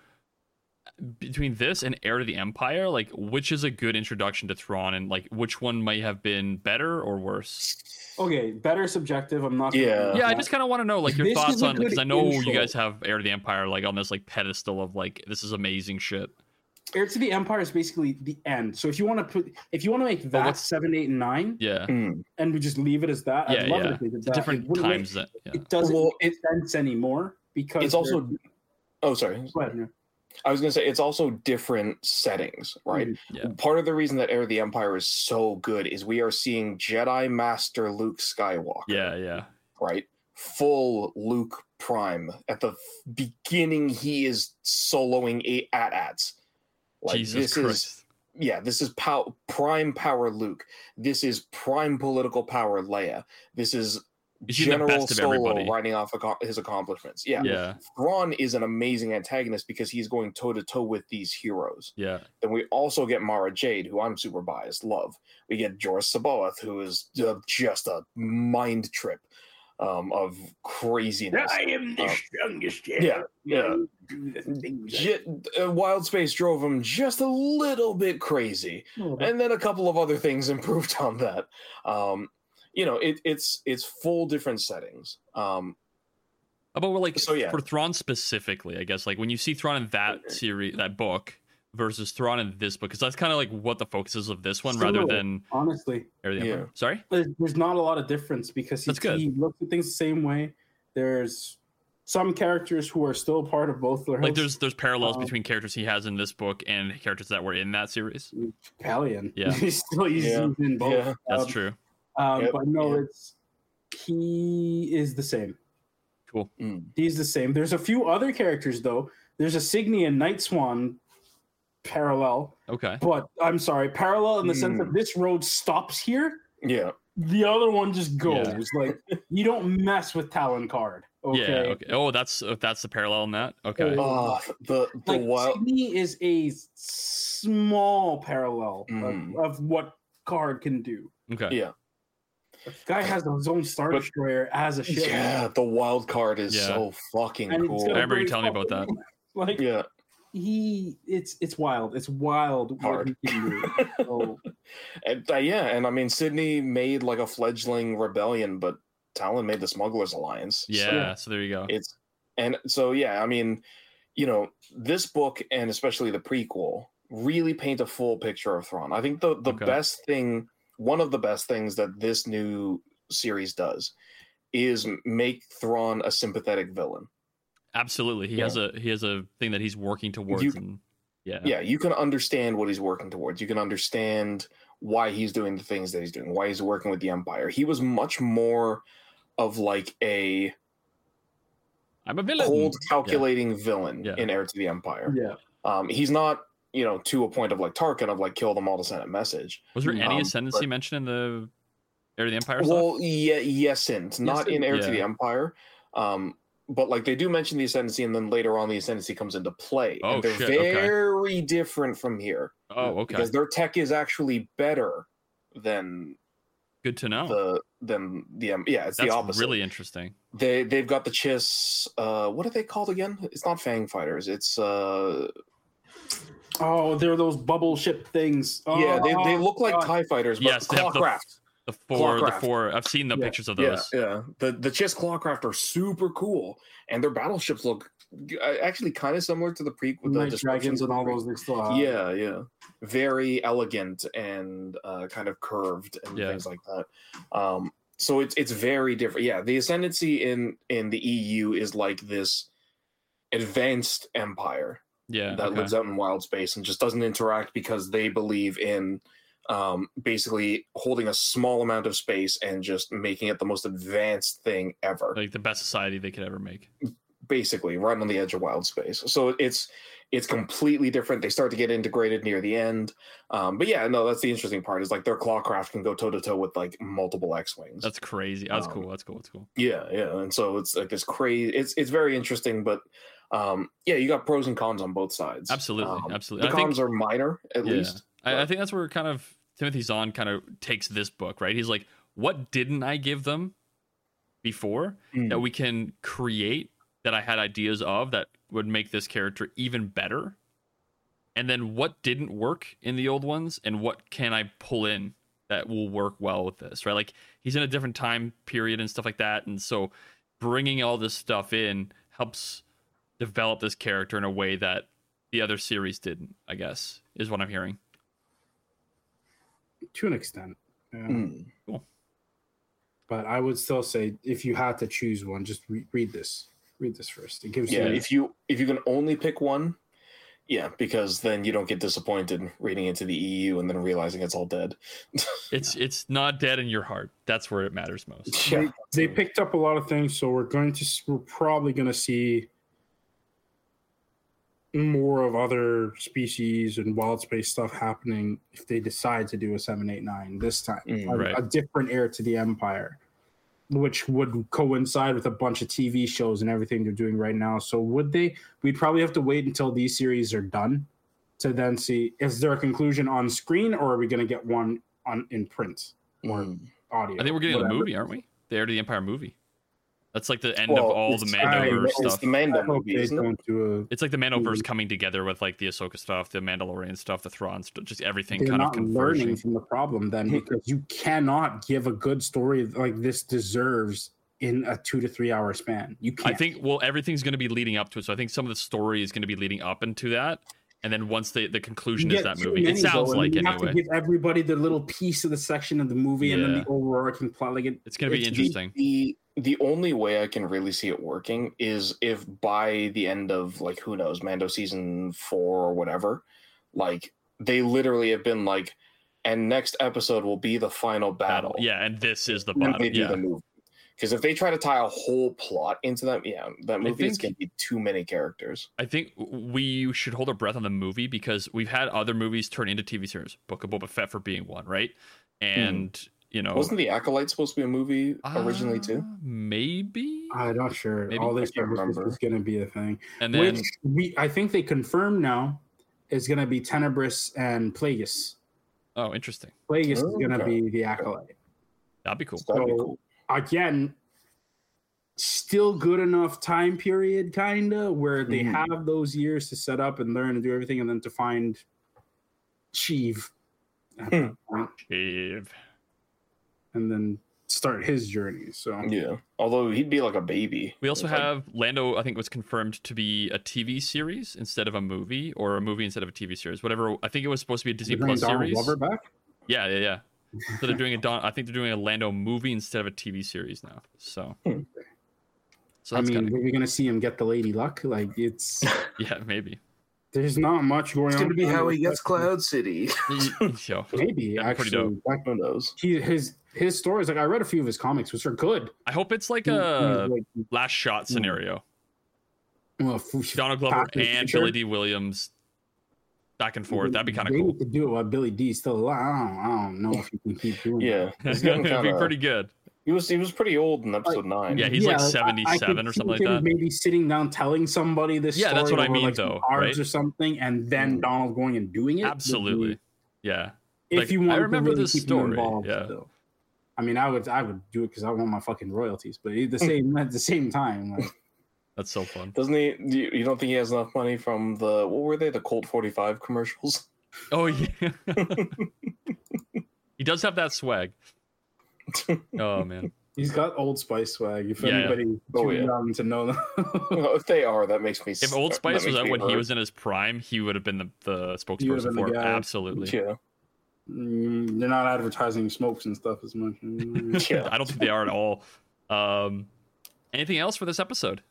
between this and Heir to the Empire, like which is a good introduction to Thrawn, and like which one might have been better or worse? Okay, better subjective. I'm not. gonna Yeah. do Yeah, I just kind of want to know like your This thoughts is a on because I know you guys have Heir to the Empire like on this like pedestal of like this is amazing shit. Heir to the Empire is basically the end. So if you want to put, if you want to make that what's- seven, eight, and nine, Yeah, Mm. and we just leave it as that, Yeah, I'd love yeah. it if they did It's that. different It wouldn't make- times that. Yeah. It doesn't Well, make sense anymore because It's also oh sorry. Go ahead, yeah. I was gonna say it's also different settings, right? Mhm. Yeah. Part of the reason that Heir of the Empire is so good is we are seeing Jedi Master Luke Skywalker. Yeah, yeah. right? Full Luke Prime. At the beginning, he is soloing eight at-ats. Like Jesus this Christ. is yeah, this is pow- prime power Luke. This is prime political power Leia. This is He's seen the General best of Solo everybody. writing off aco- his accomplishments. Yeah. yeah, Thrawn is an amazing antagonist because he's going toe to toe with these heroes. yeah. Then we also get Mara Jade, who I'm super biased, love. We get Joruus C'baoth, who is uh, just a mind trip um, of craziness. I am the youngest. yeah, yeah. J- uh, Wild Space drove him just a little bit crazy, and then a couple of other things improved on that. Um, you know, it, it's it's full different settings. Um, How about like So, yeah. for Thrawn specifically, I guess like when you see Thrawn in that series, that book versus Thrawn in this book, because that's kind of like what the focus is of this one, rather than Honestly, Heir to the Yeah. Sorry. there's, there's not a lot of difference because he, he looks at things the same way. There's some characters who are still part of both their Like there's there's parallels Um, between characters he has in this book and characters that were in that series. Pellaeon. Yeah. [LAUGHS] he's still he's Yeah. in both. Yeah. That's Um, true. Um, Yep. But no, Yeah. it's he is the same. Cool. mm, He's the same. There's a few other characters though. There's a Cygni and Nightswan parallel, Okay. but I'm sorry, parallel in the sense that Hmm. this road stops here. yeah, The other one just goes. Yeah. Like you don't mess with Talon Karrde. Okay. Yeah. Okay. Oh, that's uh, that's the parallel in that. Okay. Ah, the the Like wild. Cygni is a small parallel Mm. of, of what Karrde can do. Okay. Yeah, The guy has his own Star But- Destroyer as a ship. yeah, the wild card is Yeah. so fucking And cool. I gonna remember you break telling me about that. [LAUGHS] Like Yeah, he, it's it's wild. It's wild what Hard. he can do. [LAUGHS] So, and uh, yeah, and I mean Cygni made like a fledgling rebellion, but Talon made the Smugglers Alliance. Yeah. So So there you go. it's and so yeah, I mean, you know, this book and especially the prequel really paint a full picture of Thrawn. I think the the Okay. best thing, one of the best things that this new series does, is make Thrawn a sympathetic villain. Absolutely. He has a he has a thing that he's working towards. You- and yeah. yeah you can understand what he's working towards you can understand why he's doing the things that he's doing why he's working with the empire he was much more of like a I'm a villain. cold calculating villain Yeah. in heir to the empire yeah. um he's not you know to a point of like tarkin of like kill them all to send a message Was there any Um, ascendancy but- mentioned in the Heir to the Empire well stuff? yeah yes and not in Air heir to the empire um but like they do mention the ascendancy and then later on the ascendancy comes into play Oh, and they're shit, okay. very different from here Oh, okay. because their tech is actually better than Good to know. the than the um, yeah it's That's the opposite really interesting. they they've got the chiss uh what are they called again it's not fang fighters it's uh Oh, they're those bubble ship things. Oh, yeah they, they look like God. tie fighters but Yes, they have the- clawcraft The four, the four. I've seen the Yeah. pictures of those. yeah the the chiss clawcraft are super cool and their battleships look uh, actually kind of similar to the pre the Night descriptions dragons and all those they still have. yeah yeah very elegant and uh, kind of curved and Yeah. things like that um so it's it's very different. Yeah, the ascendancy in in the EU is like this advanced empire Yeah. that okay. lives out in wild space and just doesn't interact because they believe in um, basically holding a small amount of space and just making it the most advanced thing ever. like the best society they could ever make. basically, right on the edge of wild space. So it's it's completely different. They start to get integrated near the end. Um, but yeah, no, that's the interesting part. Is like their clawcraft can go toe to toe with like multiple X wings. That's crazy. That's Um, cool. That's cool. That's cool. Yeah, yeah, and so it's like this crazy. It's it's very interesting, but um, yeah, you got pros and cons on both sides. Absolutely. Um, absolutely. The I think cons are minor, at Yeah. least. I, I think that's where kind of Timothy Zahn kind of takes this book, right? He's like, what didn't I give them before Mm. that we can create that I had ideas of that would make this character even better? And then what didn't work in the old ones and what can I pull in that will work well with this, right? Like he's in a different time period and stuff like that. And so bringing all this stuff in helps develop this character in a way that the other series didn't, I guess, is what I'm hearing. to an extent. Yeah. Mm. But I would still say if you had to choose one, just re- read this. Read this first. It gives Yeah, you if you if you can only pick one, yeah, because then you don't get disappointed reading into the EU and then realizing it's all dead. [LAUGHS] It's it's not dead in your heart. That's where it matters most. Yeah. they picked up a lot of things, so we're going to we're probably going to see more of other species and wild space stuff happening if they decide to do a 789 this time Mm, a, right. a different heir to the empire which would coincide with a bunch of tv shows and everything they're doing right now so would they we'd probably have to wait until these series are done to then see is there a conclusion on screen or are we going to get one on in print or Mm. audio I think we're getting the whatever. movie, aren't we? The Heir to the Empire movie. That's like the end Well, of all the it's- I- Mandoverse It's stuff. the Mando movie, isn't it? don't do a It's like the Mandoverse coming together with like the Ahsoka stuff, the Mandalorian stuff, the Thrawn stuff, just everything they're kind of not learning converging. from the problem then because you cannot give a good story like this deserves in a two to three hour span. You can't. I think well, everything's going to be leading up to it. So I think some of the story is going to be leading up into that, and then once the the conclusion is that too movie. It sounds though, and like you have anyway. to give everybody the little piece of the section of the movie and then Yeah. the overarching plot. Like it, It's going to be it's- interesting. The the only way I can really see it working is if by the end of like who knows Mando season four or whatever, like they literally have been like, and next episode will be the final battle. Battle. Yeah, and this is the And bottom. they do Yeah. the movie. Because if they try to tie a whole plot into that, yeah, that movie is going to be too many characters. I think we should hold our breath on the movie because we've had other movies turn into TV series. Book of Boba Fett for being one, right? Hmm. And you know, Wasn't the Acolyte supposed to be a movie originally too? uh, Maybe. I'm not sure. Maybe. All I this can't is, going to be a thing. And then Which we, I think they confirmed now, is going to be Tenebrous and Plagueis. oh, interesting. Plagueis is Oh, going to okay. be the acolyte. That'd be cool. That'd be cool. again still good enough time period kinda where they Mhm. have those years to set up and learn and do everything and then to find Sheev at Hmm. that point, Shave. And then start his journey so Yeah. Although he'd be like a baby. We also It's like- have Lando. I think was confirmed to be a TV series instead of a movie, or a movie instead of a TV series. Whatever. I think it was supposed to be a Disney Plus Donald series. Glover back Yeah, yeah, yeah. So they're doing a Don. I think they're doing a Lando movie instead of a TV series now. So, Hmm. so I mean kind of we're gonna see him get the lady luck like it's [LAUGHS] yeah, maybe. there's not much going It's on going to be how he gets. Cloud City. [LAUGHS] Yo, maybe That'd be pretty actually like, Who knows? he, his his stories like I read a few of his comics which are good I hope it's like He- he's a like, last shot scenario. well, f- Donald Glover Back to the and Billy Dee Williams back and forth. That'd be kind of They cool. need to do it while Billy Dee's still alive. I don't, I don't know if you can keep doing. Yeah. He's That'd [LAUGHS] getting be kinda- pretty good. He was he was pretty old in episode nine. Yeah, he's like I- I 77 or something see like that. Maybe sitting down telling somebody this. Yeah, that's story what I mean, like, some though, right? Or something, and then Mm. Donald going and doing it. would be- Absolutely. Yeah. If Like, you I want remember to really this story, involved yeah. still. I mean, I would, I would do it because I want my fucking royalties. But at the [LAUGHS] same, at the same time, like, That's so fun. Doesn't he? do You, you don't think he has enough money from the what were they? The Colt forty five commercials. [LAUGHS] Oh yeah. [LAUGHS] he does have that swag. Oh man. he's got Old Spice swag. If Yeah, yeah. anybody Oh, too yeah. young to know that. Well, if they are, that makes me. If Old that Spice was makes out me when he was in his prime, he would have been the, the spokesperson been the for it. Absolutely. yeah, Mm, they're not advertising smokes and stuff as much. [LAUGHS] Yeah. I don't think they are at all. Um, anything else for this episode?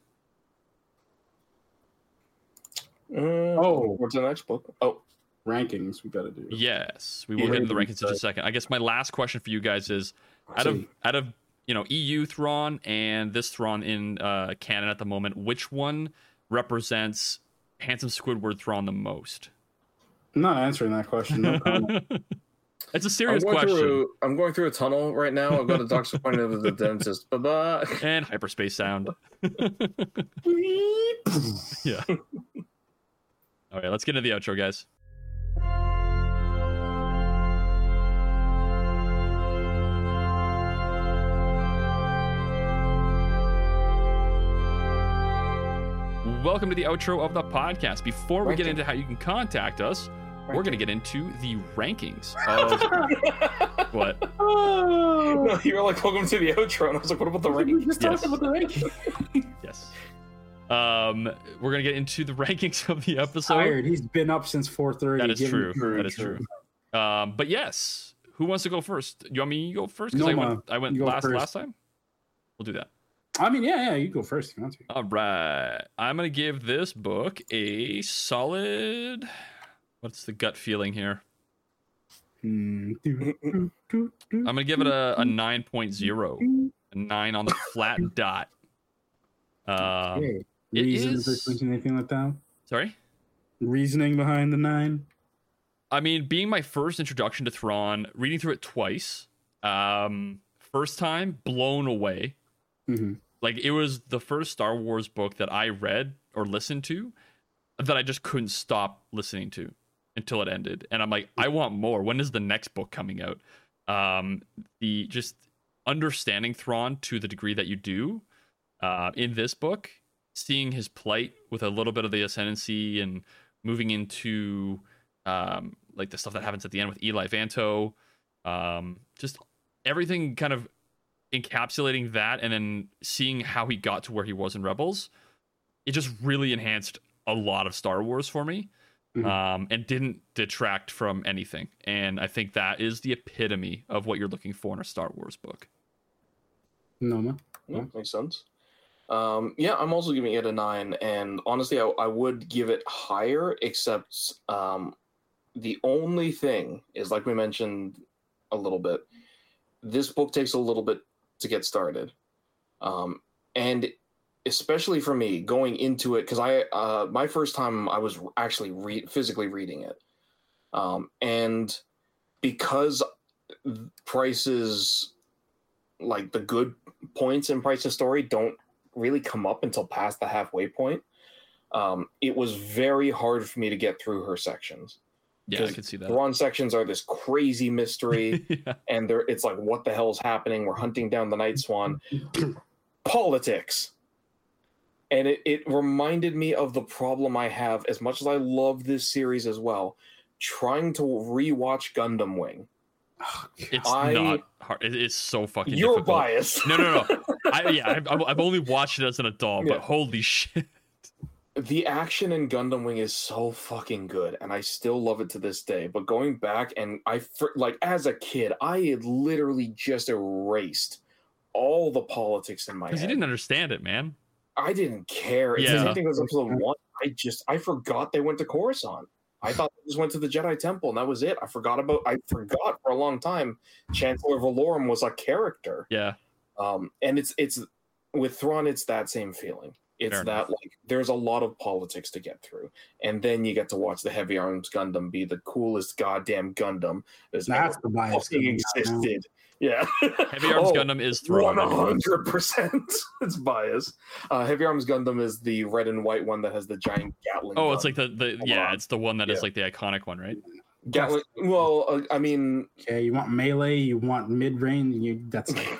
Mm, Oh. what's the next book? Oh, Rankings we got to do. Yes, we will Yeah. get into the rankings in just a second. I guess my last question for you guys is out of out of you know EU Thrawn and this Thrawn in uh, canon at the moment, which one represents handsome Squidward Thrawn the most? I'm not answering that question. No comment. [LAUGHS] it's a I'm serious going question. through. I'm going through a tunnel right now. I've got a doctor's appointment with the [LAUGHS] dentist. Bye bye. And hyperspace sound. [LAUGHS] [LAUGHS] yeah. All right, let's get into the outro, guys. Welcome to the outro of the podcast. Before we get into how you can contact us, we're going to get into the rankings of [LAUGHS] what? no, you were like, "Welcome to the outro," and I was like, "What about the rankings?" just Yes. about the ranking. Yes. Um, we're gonna get into the [LAUGHS] rankings of the episode. Tired. He's been up since 4:30. That is Give true. true, That is true. true. Um, but yes, who wants to go first? You want me to go first? Because I went, I went last first. last time. We'll do that. I mean, yeah, yeah. You go first if you want to. All right. I'm gonna give this book a solid. What's the gut feeling here? Hmm. [LAUGHS] I'm gonna give it a, a 9.0, a nine on the flat [LAUGHS] dot. Um, Okay. it Reasons is- or anything like that? sorry. Reasoning behind the nine? I mean, being my first introduction to Thrawn, reading through it twice, um, first time blown away. Mm-hmm. Like it was the first Star Wars book that I read or listened to that I just couldn't stop listening to until it ended. And I'm like, I want more. When is the next book coming out? Um, the just understanding Thrawn to the degree that you do uh, in this book, seeing his plight with a little bit of the ascendancy and moving into um, like the stuff that happens at the end with Eli Vanto, um, just everything kind of encapsulating that and then seeing how he got to where he was in Rebels, it just really enhanced a lot of Star Wars for me. Mhm. Um, and didn't detract from anything. And I think that is the epitome of what you're looking for in a Star Wars book. No, no. Yeah, makes sense. Um, yeah, I'm also giving it a nine, and honestly, I, I would give it higher, except um, the only thing is, like we mentioned a little bit, this book takes a little bit to get started, um, and especially for me going into it because I uh, my first time I was actually re- physically reading it, um, and because Pryce's like the good points in Pryce's story don't really come up until past the halfway point. Um, it was very hard for me to get through her sections. Yeah, I Because could see that The that. Ron sections are this crazy mystery, [LAUGHS] yeah. and there it's like, what the hell's happening? We're hunting down the Nightswan. [CLEARS THROAT] Politics. And it, it reminded me of the problem I have, as much as I love this series as well, trying to rewatch Gundam Wing. Oh, it's I- not hard. It is so fucking You're difficult. biased. No, no, no. [LAUGHS] I, yeah, I've, I've I've only watched it as an adult, Yeah. but holy shit. the action in Gundam Wing is so fucking good, and I still love it to this day. But going back and I fr- like as a kid, I had literally just erased all the politics in my Because head. you didn't understand it, man. I didn't care. It's the same thing as episode one. I just I forgot they went to Coruscant. I thought they just went to the Jedi Temple and that was it. I forgot about. I forgot for a long time. Chancellor Valorum was a character. Yeah. Um, and it's it's with Thrawn, it's that same feeling. It's Fair that enough. like there's a lot of politics to get through, and then you get to watch the Heavy Arms Gundam be the coolest goddamn Gundam that's That's ever the bias. fucking coming existed. Yeah, Heavy Arms Oh, Gundam is Thrawn. One hundred percent. [LAUGHS] It's biased. Uh, Heavy Arms Gundam is the red and white one that has the giant Gatling. Oh, gun. it's like the, the Hold yeah, on. it's the one that is Yeah. like the iconic one, right? Gatling. Well, uh, I mean, Okay, you want melee, you want mid range, you that's it. It.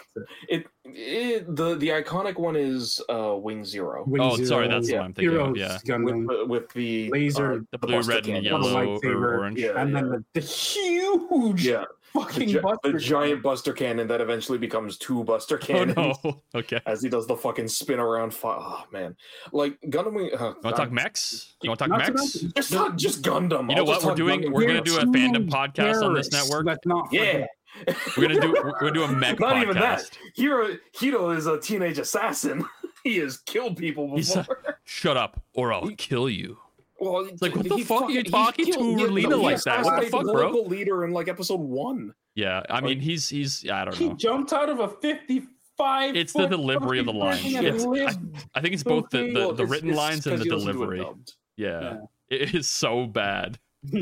[LAUGHS] it, it the the iconic one is uh, Wing Zero Wing Oh, sorry, that's the yeah. one I'm thinking of. Yeah. Gundam, with the, with the Laser, uh, The blue, busted red, and cannon. yellow or orange. Yeah. and then the, the huge Yeah, fucking gi- Buster the giant Buster Cannon that eventually becomes two Buster [LAUGHS] Cannons. Oh Cannons. no. Okay. As he does the fucking spin around. Fi- oh man, like Gundam Wing. Uh, You want to talk I'm- mechs? You want to talk Not mechs? mention- Just talk, just Gundam. You know I'll what we're doing? Gundam We're gonna do a fandom podcast on this network. Let's not Yeah. [LAUGHS] We're gonna do. We're gonna do a mech Not podcast. even that. Heero Heero is a teenage assassin. [LAUGHS] he has killed people He's a- before. Shut up, or I'll kill you. Well, It's like, what the he fuck are you talking to killed- yeah, Relena no, he like that? What the fuck, bro? local leader in like episode one. Yeah, I mean, he's he's. I don't He know. He jumped out of a 55. It's the delivery of the fucking lines. It's- lived. I think it's both the the, the written it's lines and 'cause the he doesn't do it delivery. Yeah. Yeah. it is so bad. [LAUGHS]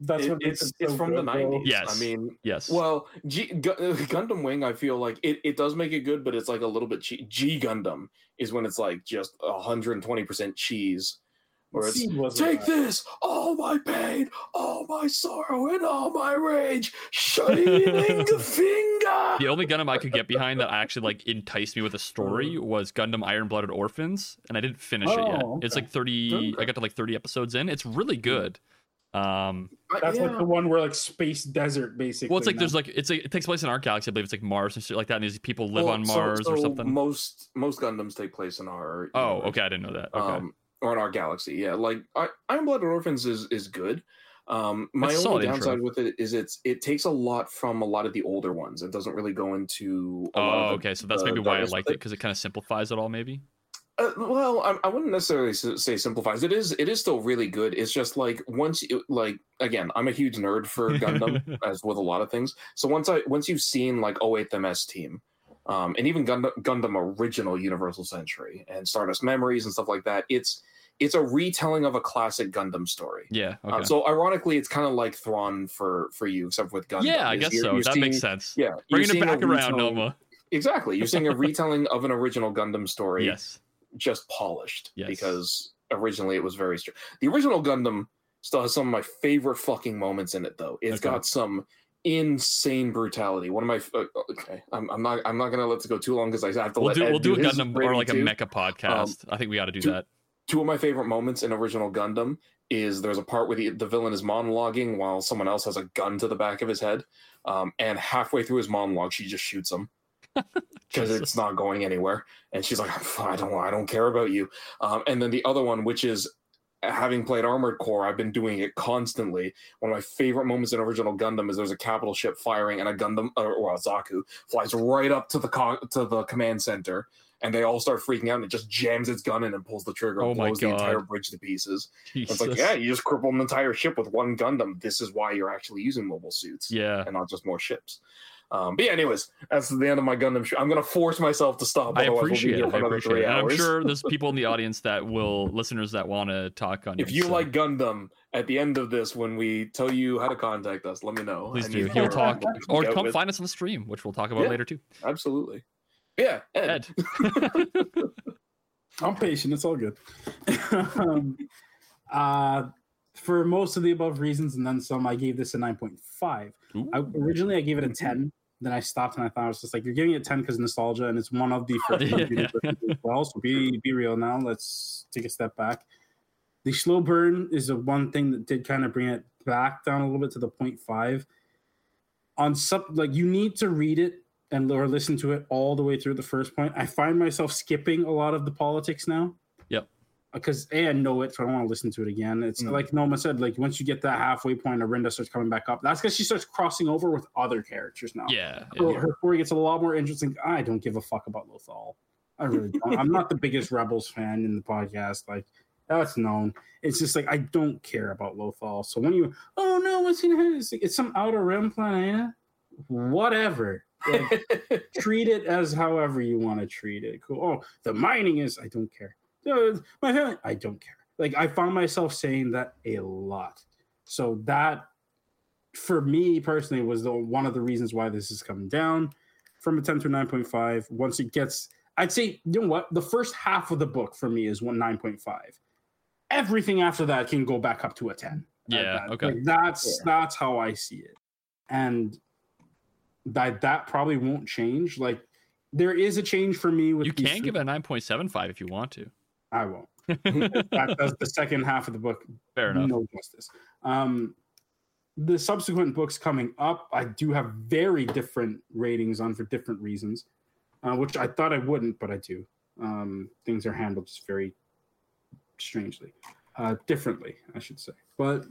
That's It- what makes it's it it's so from the good, bro. nineties. Yes. I mean, Yes. well, G, Gu- uh, Gundam Wing, I feel like it, it does make it good, but it's like a little bit cheap. G Gundam is when it's like just hundred and twenty percent cheese, where it's wasn't take bad. this, all my pain, all my sorrow, and all my rage, shining the [LAUGHS] finger. the only Gundam I could get behind that actually like enticed me with a story was Gundam Iron Blooded Orphans, and I didn't finish it yet. Oh, It's like thirty. I got to like thirty episodes in. It's really good. Um, That's Yeah. like the one where like space desert basically. well, it's like now. there's like it's like, it takes place in our galaxy. I believe it's like Mars and shit like that. And these people live Well, on so- Mars or something. Most most Gundams take place in our oh, universe. okay, I didn't know that. Okay, um, or in our galaxy. Yeah, like I, Iron Blooded Orphans is is good. Um, my solid only downside intro. with it is it's it takes a lot from a lot of the older ones. It doesn't really go into. A lot oh, of the- okay, so that's maybe why I liked it because it kind of simplifies it all. Maybe. Uh, well, I, I wouldn't necessarily say simplifies. It is it is still really good. It's just like once you like again, I'm a huge nerd for Gundam [LAUGHS] as with a lot of things. So once I once you've seen like 08 MS team, um, and even Gundam, Gundam original Universal Century and Stardust Memories and stuff like that, it's it's a retelling of a classic Gundam story. Yeah. Okay. Uh, so ironically, it's kind of like Thrawn for for you, except with Gundam. yeah, I guess you're- so. you're that seeing- makes sense. Yeah, Bringing it back around, Noma. Exactly, you're seeing a [LAUGHS] retelling of an original Gundam story Yes. just polished Yes. because originally it was very str- the original gundam still has some of my favorite fucking moments in it though It's Okay. got some insane brutality one of my uh, okay I'm, I'm not i'm not gonna let this go too long because i have to We'll do we'll do a Gundam or like a mecha podcast. I think we got to do two- that. Two of my favorite moments in original gundam is there's a part where the, the villain is monologuing while someone else has a gun to the back of his head um, and halfway through his monologue she just shoots him [LAUGHS] because it's not going anywhere. And she's like, I don't, I don't care about you. Um, and then the other one, which is having played Armored Core, I've been doing it constantly. One of my favorite moments in original Gundam is there's a capital ship firing, and a Gundam or, or a Zaku flies right up to the co- to the command center. And they all start freaking out, and it just jams its gun in and pulls the trigger, Oh and my blows the entire bridge to pieces. It's like, yeah, you just cripple an entire ship with one Gundam. This is why you're actually using mobile suits Yeah. and not just more ships. Um, but yeah, anyways, that's the end of my Gundam. Sh- I'm gonna force myself to stop. I we'll appreciate here it. I appreciate it. And I'm sure there's [LAUGHS] people in the audience that will, listeners that want to talk on If you so like Gundam, at the end of this, when we tell you how to contact us, let me know. please do. He'll talk, [LAUGHS] or come with- find us on the stream, which we'll talk about Yeah. later too. Absolutely. Yeah, Ed. Ed. [LAUGHS] I'm patient. It's all good. [LAUGHS] um, uh, for most of the above reasons and then some, I gave this a 9.5. I, originally, I gave it a 10. Then I stopped and I thought I was just like, you're giving it 10 because nostalgia, and it's one of the [LAUGHS] first Yeah. computer as well. So be be real now. Let's take a step back. The slow burn is the one thing that did kind of bring it back down a little bit to the 0.5. On some, like you need to read it and or listen to it all the way through the first point. I find myself skipping a lot of the politics now. Yep. Because a I know it, so I don't want to listen to it again. It's Mm. like Noma said, like once you get that halfway point, Arihnda starts coming back up. That's because she starts crossing over with other characters now. yeah. So yeah. her story gets a lot more interesting. I don't give a fuck about Lothal. I really don't. I'm not the biggest Rebels fan in the podcast. Like that's known. It's just like I don't care about Lothal. So when you, oh no, what's in here? It's, it's some outer rim planet. Whatever. Like, [LAUGHS] treat it as however you want to treat it. Cool. Oh, the mining is. I don't care. Uh, my family. I don't care. Like I found myself saying that a lot. So that, for me personally, was the one of the reasons why this is coming down from a ten to nine point five. Once it gets, I'd say you know what the first half of the book for me is one nine point five. Everything after that can go back up to a ten. Yeah, that. okay. Like, that's that's how I see it, and that that probably won't change. Like there is a change for me with You can give it a 9.75 if you want to. I won't. [LAUGHS] that does the second half of the book Fair enough. no justice. Um, the subsequent books coming up, I do have very different ratings on for different reasons, uh, which I thought I wouldn't, but I do. Um, things are handled just very strangely, uh, differently, I should say. But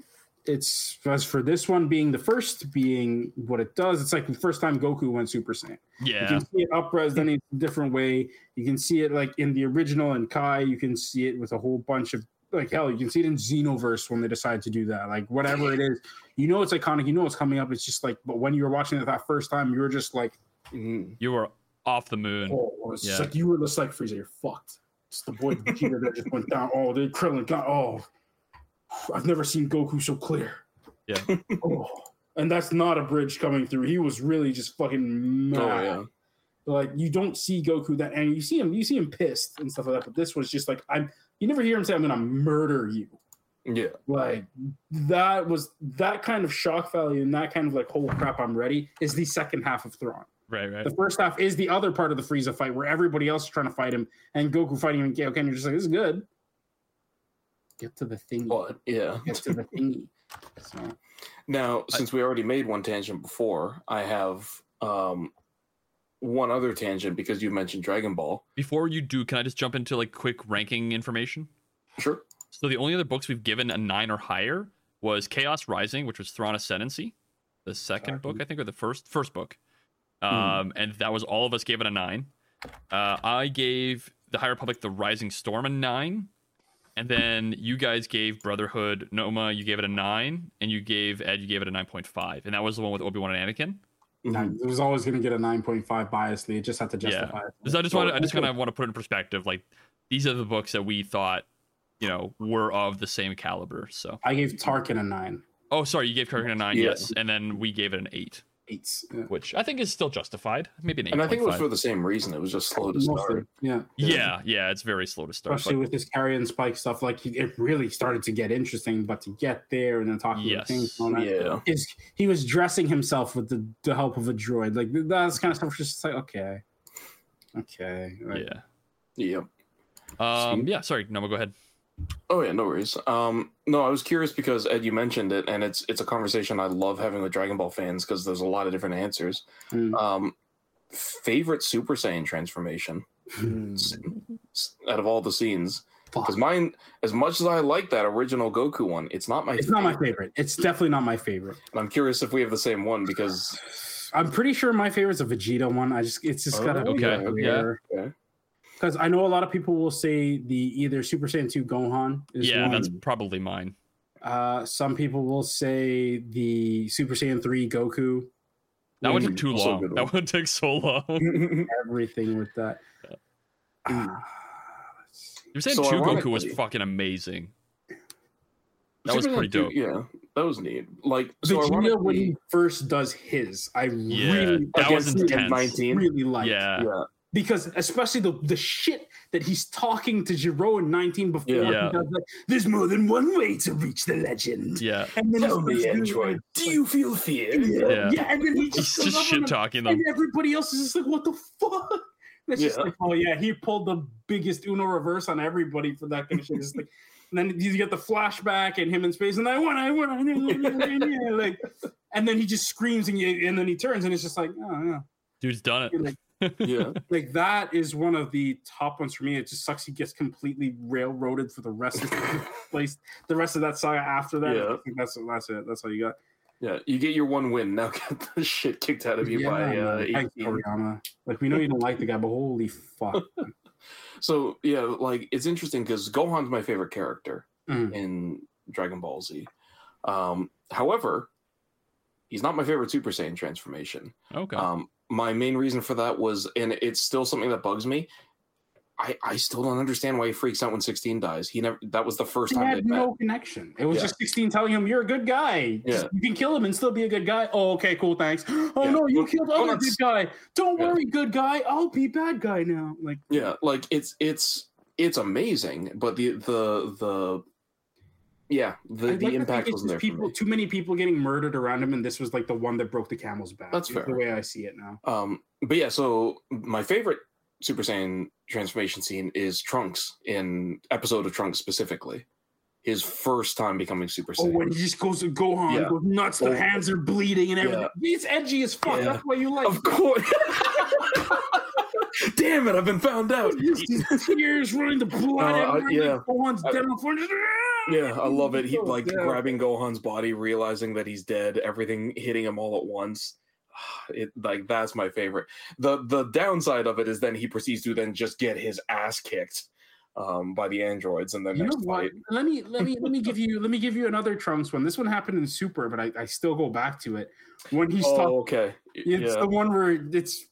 it's as for this one being the first being what it does, it's like the first time Goku went Super Saiyan. Yeah, you can see it upres in a different way. You can see it like in the original and Kai. You can see it with a whole bunch of like hell. You can see it in Xenoverse when they decide to do that. Like whatever it is, you know it's iconic. You know it's coming up. It's just like, but when you were watching it that first time, you were just like, Mhm. You were off the moon. oh, it's Yeah. like you were just like Frieza. You're fucked. It's the boy Vegeta that just went down. Oh, the Krillin got. Oh, I've never seen Goku so clear. Yeah. [LAUGHS] oh, and that's not a bridge coming through. He was really just fucking mad. Oh yeah. like you don't see Goku that, and you see him, you see him pissed and stuff like that. But this was just like I'm. You never hear him say, "I'm gonna murder you." Yeah. Like that was that kind of shock value and that kind of like, "Holy crap, I'm ready." Is the second half of Thrawn. Right, right. The first half is the other part of the Frieza fight where everybody else is trying to fight him, and Goku fighting him. And Kaioken, you're just like, "This is good." Get to the thingy. But yeah. Get to the thingy. So Now, since we already made one tangent before, I have um one other tangent because you mentioned Dragon Ball. Before you do, can I just jump into like quick ranking information? Sure. So the only other books we've given a nine or higher was Chaos Rising, which was Thrawn Ascendancy, the second book, I think, or the first first book. Um, and that was all of us gave it a nine. Uh, I gave the High Republic the Rising Storm a nine, and then you guys gave Brotherhood Noma, you gave it a nine, and you gave Ed, you gave it a nine point five, and that was the one with Obi Wan and Anakin. Mhm. it was always going to get a 9.5 biasly. It just had to Yeah. justify it. So I just Well, want I just kind of want to put it in perspective. Like these are the books that we thought, you know, were of the same caliber. So I gave Tarkin a nine. oh, sorry, you gave Tarkin a nine, Yeah. yes, and then we gave it an eight, Eights. Yeah. which I think is still justified. Maybe an eight. And I think it was for the same reason. It was just slow to Mostly, start. yeah. yeah, yeah, it's very slow to start. Especially but- with this carry and spike stuff, like it really started to get interesting. But to get there and then talking Yes. about things, and all that, Yeah. is he was dressing himself with the, the help of a droid. Like that's kind of stuff. Just like okay, okay, like, yeah. Yeah. Um, yeah, sorry, no, go ahead. Oh yeah, no worries. Um, no, I was curious because Ed, you mentioned it, and it's it's a conversation I love having with Dragon Ball fans because there's a lot of different answers. Mm. Um, favorite Super Saiyan transformation s- s- out of all the scenes, because mine, as much as I like that original Goku one, it's not my. It's not my favorite. It's definitely not my favorite. And I'm curious if we have the same one because I'm pretty sure my favorite's a Vegeta one. I just it's just Oh, gotta be okay, rare. okay. Because I know a lot of people will say the either Super Saiyan 2 Gohan is Yeah, one. that's probably mine. Uh, some people will say the Super Saiyan 3 Goku. That one Mm, took too long. good That one. one took so long. [LAUGHS] [LAUGHS] Everything with that. Ah, let's. You're saying So two Goku was fucking amazing. That was pretty dope. two- Yeah, that was neat. Like so Vegeta when he first does his, I Yeah, really, that was against the intense. N19. really like. Yeah. Yeah, because especially the the shit that he's talking to Gero in 19 before Yeah. he does like, there's more than one way to reach the legend. Yeah. And then Tell he me, Android, it. do you feel fear? Yeah. Yeah. yeah, and then he just, goes just shit talking them. and everybody else is just like, what the fuck? It's just Yeah. like, oh yeah, he pulled the biggest Uno reverse on everybody for that kind of shit. It's like, and then you get the flashback and him in space, and I want, I want, I want, like, and then he just screams and, you, and then he turns, and it's just like, oh yeah, Dude's done it. Like, Yeah, [LAUGHS] like that is one of the top ones for me. It just sucks he gets completely railroaded for the rest of the [LAUGHS] place, the rest of that saga after that. Yeah. I think that's that's it. That's all you got. yeah. You get your one win. Now [LAUGHS] get the shit kicked out of you by uh, man. Thanks, 18. Toriyama. Like we know you don't like the guy, but holy fuck. So yeah, like it's interesting because Gohan's my favorite character Mm. in Dragon Ball Z. Um, however, he's not my favorite Super Saiyan transformation. Okay. Um, my main reason for that was, and it's still something that bugs me. I, I still don't understand why he freaks out when 16 dies. He never. That was the first He time had met. no connection. It was Yeah. just 16 telling him, You're a good guy. Yeah. You can kill him and still be a good guy. Oh, okay, cool, thanks. [GASPS] Oh Yeah. no, you killed other good guy. Don't worry, good guy. I'll be bad guy now. Like Yeah, like it's it's it's amazing, but the the the yeah the, the like impact wasn't there people, too many people getting murdered around him, and this was like the one that broke the camel's back. That's fair. The way I see it now. Um, but yeah, so my favorite Super Saiyan transformation scene is Trunks in episode of Trunks specifically. his first time becoming Super Oh, Saiyan. when he just goes to Gohan, Yeah. goes nuts, the Oh. hands are bleeding and everything. Yeah. He's edgy as fuck. Yeah. That's why you like. of course. [LAUGHS] Damn it! I've been found out. Tears running, the blood. Uh, everywhere, yeah. Gohan's dead on the floor. Just- Yeah, I love it. He like sad. grabbing Gohan's body, realizing that he's dead, everything hitting him all at once. [SIGHS] It like that's my favorite. The the downside of it is then he proceeds to then just get his ass kicked um by the androids and then You next fight. Let me let me let me give [LAUGHS] you let me give you another Trunks one. This one happened in Super, but I, I still go back to it when he's talking. Oh, okay. It's yeah. the one where it's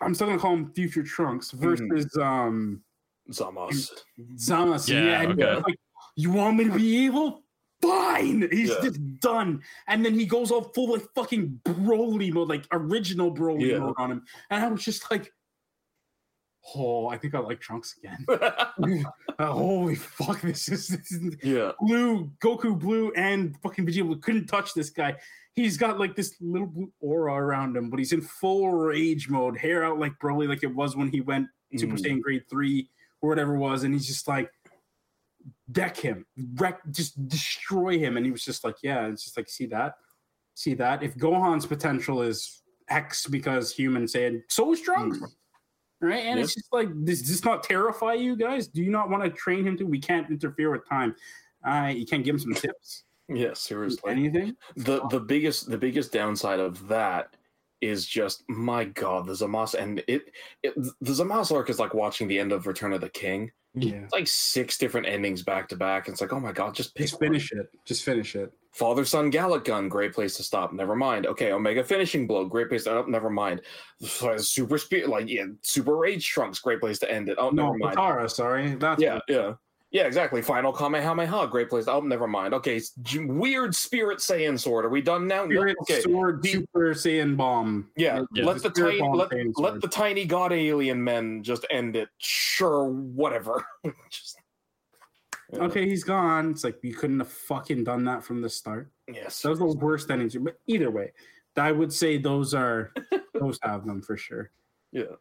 I'm still gonna call him Future Trunks versus um Zamas. Zamasu. Yeah, and he's okay. like, you want me to be evil? Fine. He's Yeah. just done. And then he goes all full like fucking Broly mode, like original Broly Yeah. mode on him. And I was just like, oh, I think I like Trunks again. [LAUGHS] [LAUGHS] Uh, holy fuck, this is, this is yeah. blue, Goku blue, and fucking Vegeta couldn't touch this guy. He's got like this little blue aura around him, but he's in full rage mode, hair out like Broly, like it was when he went Super Mm. Saiyan Grade Three or whatever it was, and he's just like deck him, wreck, just destroy him, and he was just like, yeah, it's just like see that, see that. If Gohan's potential is X because humans saying so is Trunks. Mm. Right, and it's just like, does this not terrify you guys? Do you not want to train him to? We can't interfere with time. Uh, you can't give him some tips, Yeah, seriously. anything. the the biggest the biggest downside of that is just my god the Zamas and it, it the Zamas arc is like watching the end of Return of the King. Yeah, It's like six different endings back to back. It's like oh my god, just pick just finish it. Just finish it. Father Son Galick Gun, great place to stop. Never mind. Okay, Omega Finishing Blow, great place to. Oh, never mind. Super Speed, like yeah, Super Rage Trunks, great place to end it. Oh, No, never mind. Katara. Sorry, that's Yeah, yeah. Yeah, exactly. Final Kamehameha, great place. Oh, never mind. Okay, weird Spirit Saiyan sword. Are we done now? Spirit okay. Sword The- Super Saiyan Bomb. Yeah, Yeah. let the Spirit tiny Bomb let, let the tiny god alien men just end it. Sure, whatever. [LAUGHS] just Yeah. Okay, he's gone. It's like you couldn't have fucking done that from the start. Yes. Those are the worst endings. But either way, I would say those are [LAUGHS] those have them for sure. Yeah.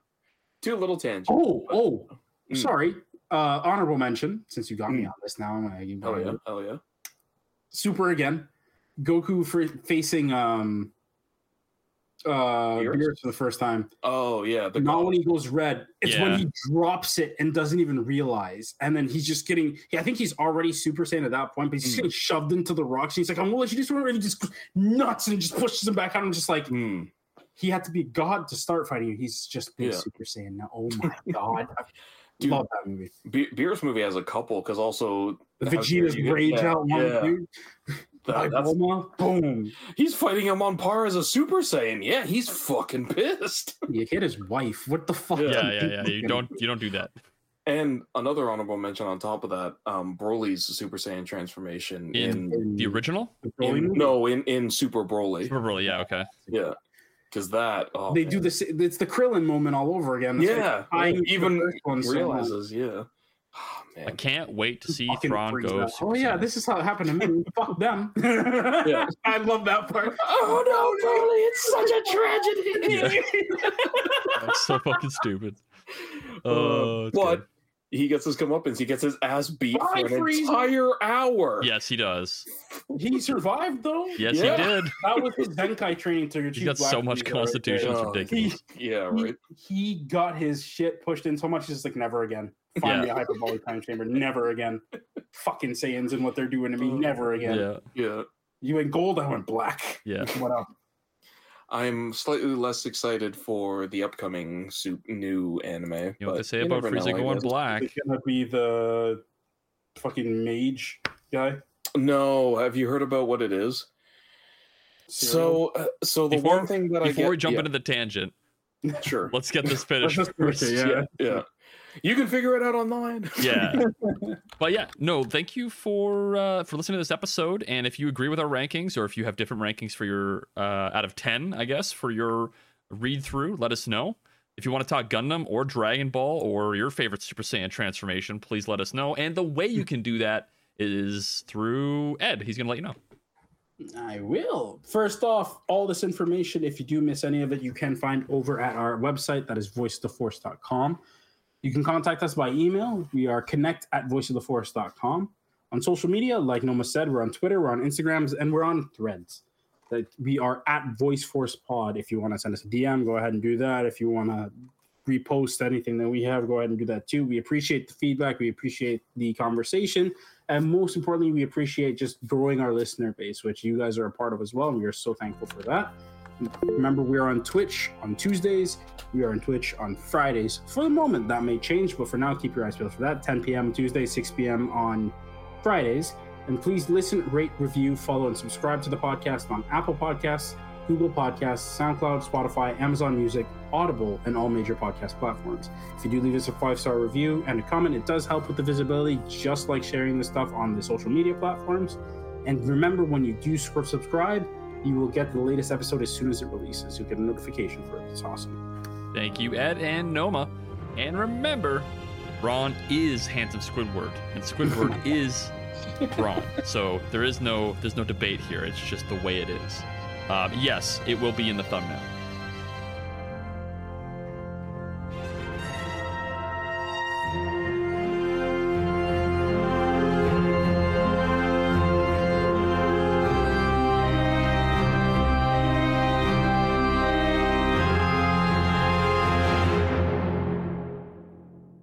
Two little tangents. Oh, oh, Mm. sorry. Uh, honorable mention. Since you got me Mm. on this now, I'm gonna give Oh you yeah. Oh yeah. Super again. Goku for facing um uh Beerus? Beerus for the first time. Oh yeah. The Not god. when he goes red. It's Yeah. when he drops it and doesn't even realize. And then he's just getting Yeah, I think he's already Super Saiyan at that point, but he's just Mm. getting shoved into the rocks. And He's like, I'm gonna let you do something, and he just nuts and just pushes him back out. I'm just like, Hmm. he had to be God to start fighting you. He's just been Yeah. Super Saiyan now. Oh my [LAUGHS] god. I Dude, love that movie. Be- Beerus movie has a couple because also Vegeta's you rage yeah, out one yeah. dude. [LAUGHS] That- By that's- Bulma, boom. he's fighting him on par as a Super Saiyan. Yeah, he's fucking pissed. [LAUGHS] You hit his wife. What the fuck? Yeah. Yeah, yeah, yeah. You don't you don't do that. And another honorable mention on top of that, um, Broly's Super Saiyan transformation In in, the original? In- no in in Super Broly. Super Broly, yeah, okay. Yeah, because that oh, they do man. this. It's the Krillin moment all over again. It's like Yeah, tying to even first one so realizes. Yeah. Oh, I can't wait to see Fucking Thrawn freaks go. out. Super Oh yeah, Saiyan. this is how it happened to me. [LAUGHS] Fuck them. Yeah. [LAUGHS] I love that part. [LAUGHS] Oh no, Broly! It's such a tragedy. That's so fucking stupid. Uh, Oh, it's but good. He gets his comeuppance. He gets his ass beat Why, for an Frieza? entire hour. Yes, he does. He survived though. Yes, Yeah. he did. [LAUGHS] That was his Zenkai training to He's achieve got so much Frieza constitution. there. It's ridiculous. Yeah, He, right. he got his shit pushed in so much. He's just like never again. Find Yeah. the hyperbolic time chamber. Never again. Fucking Saiyans and what they're doing to me. Oh, Never again. Yeah, Yeah. You went gold. I went black. yeah. What up? I'm slightly less excited for the upcoming su- new anime. You know what they say about never Frieza going guess. black? It's gonna be the fucking mage guy. No, have you heard about what it is? So, uh, so the Before- one thing that I Before we jump yeah, into the tangent, [LAUGHS] sure, let's get this [LAUGHS] finished just finish first. yeah, yeah, you can figure it out online. [LAUGHS] yeah but yeah no thank you for uh for listening to this episode and if you agree with our rankings or if you have different rankings for your uh out of 10 i guess for your read through let us know if you want to talk gundam or dragon ball or your favorite super saiyan transformation please let us know and the way you can do that is through ed he's gonna let you know I will. First off, all this information, if you do miss any of it, you can find over at our website. That is voiceoftheforce.com. You can contact us by email. We are connect at voiceoftheforce.com. on social media. Like Noma said, we're on Twitter, we're on Instagrams, and we're on Threads. We are at Voice Force Pod. If you want to send us a DM, go ahead and do that. If you want to repost anything that we have, go ahead and do that too. We appreciate the feedback. We appreciate the conversation. And most importantly, we appreciate just growing our listener base, which you guys are a part of as well. And we are so thankful for that. Remember, we are on Twitch on Tuesdays. We are on Twitch on Fridays. For the moment, that may change, but for now, keep your eyes peeled for that. 10 p.m. Tuesday, 6 p.m. on Fridays. And please listen, rate, review, follow, and subscribe to the podcast on Apple Podcasts, Google Podcasts, SoundCloud, Spotify, Amazon Music, Audible, and all major podcast platforms. If you do leave us a five star review and a comment, it does help with the visibility, just like sharing the stuff on the social media platforms. And remember, when you do subscribe, you will get the latest episode as soon as it releases. You'll get a notification for it. It's awesome. Thank you, Ed and Noma. And remember, Ron is handsome Squidward, and Squidward [LAUGHS] is Ron. So there is no there's no debate here. It's just the way it is. Um, yes, it will be in the thumbnail.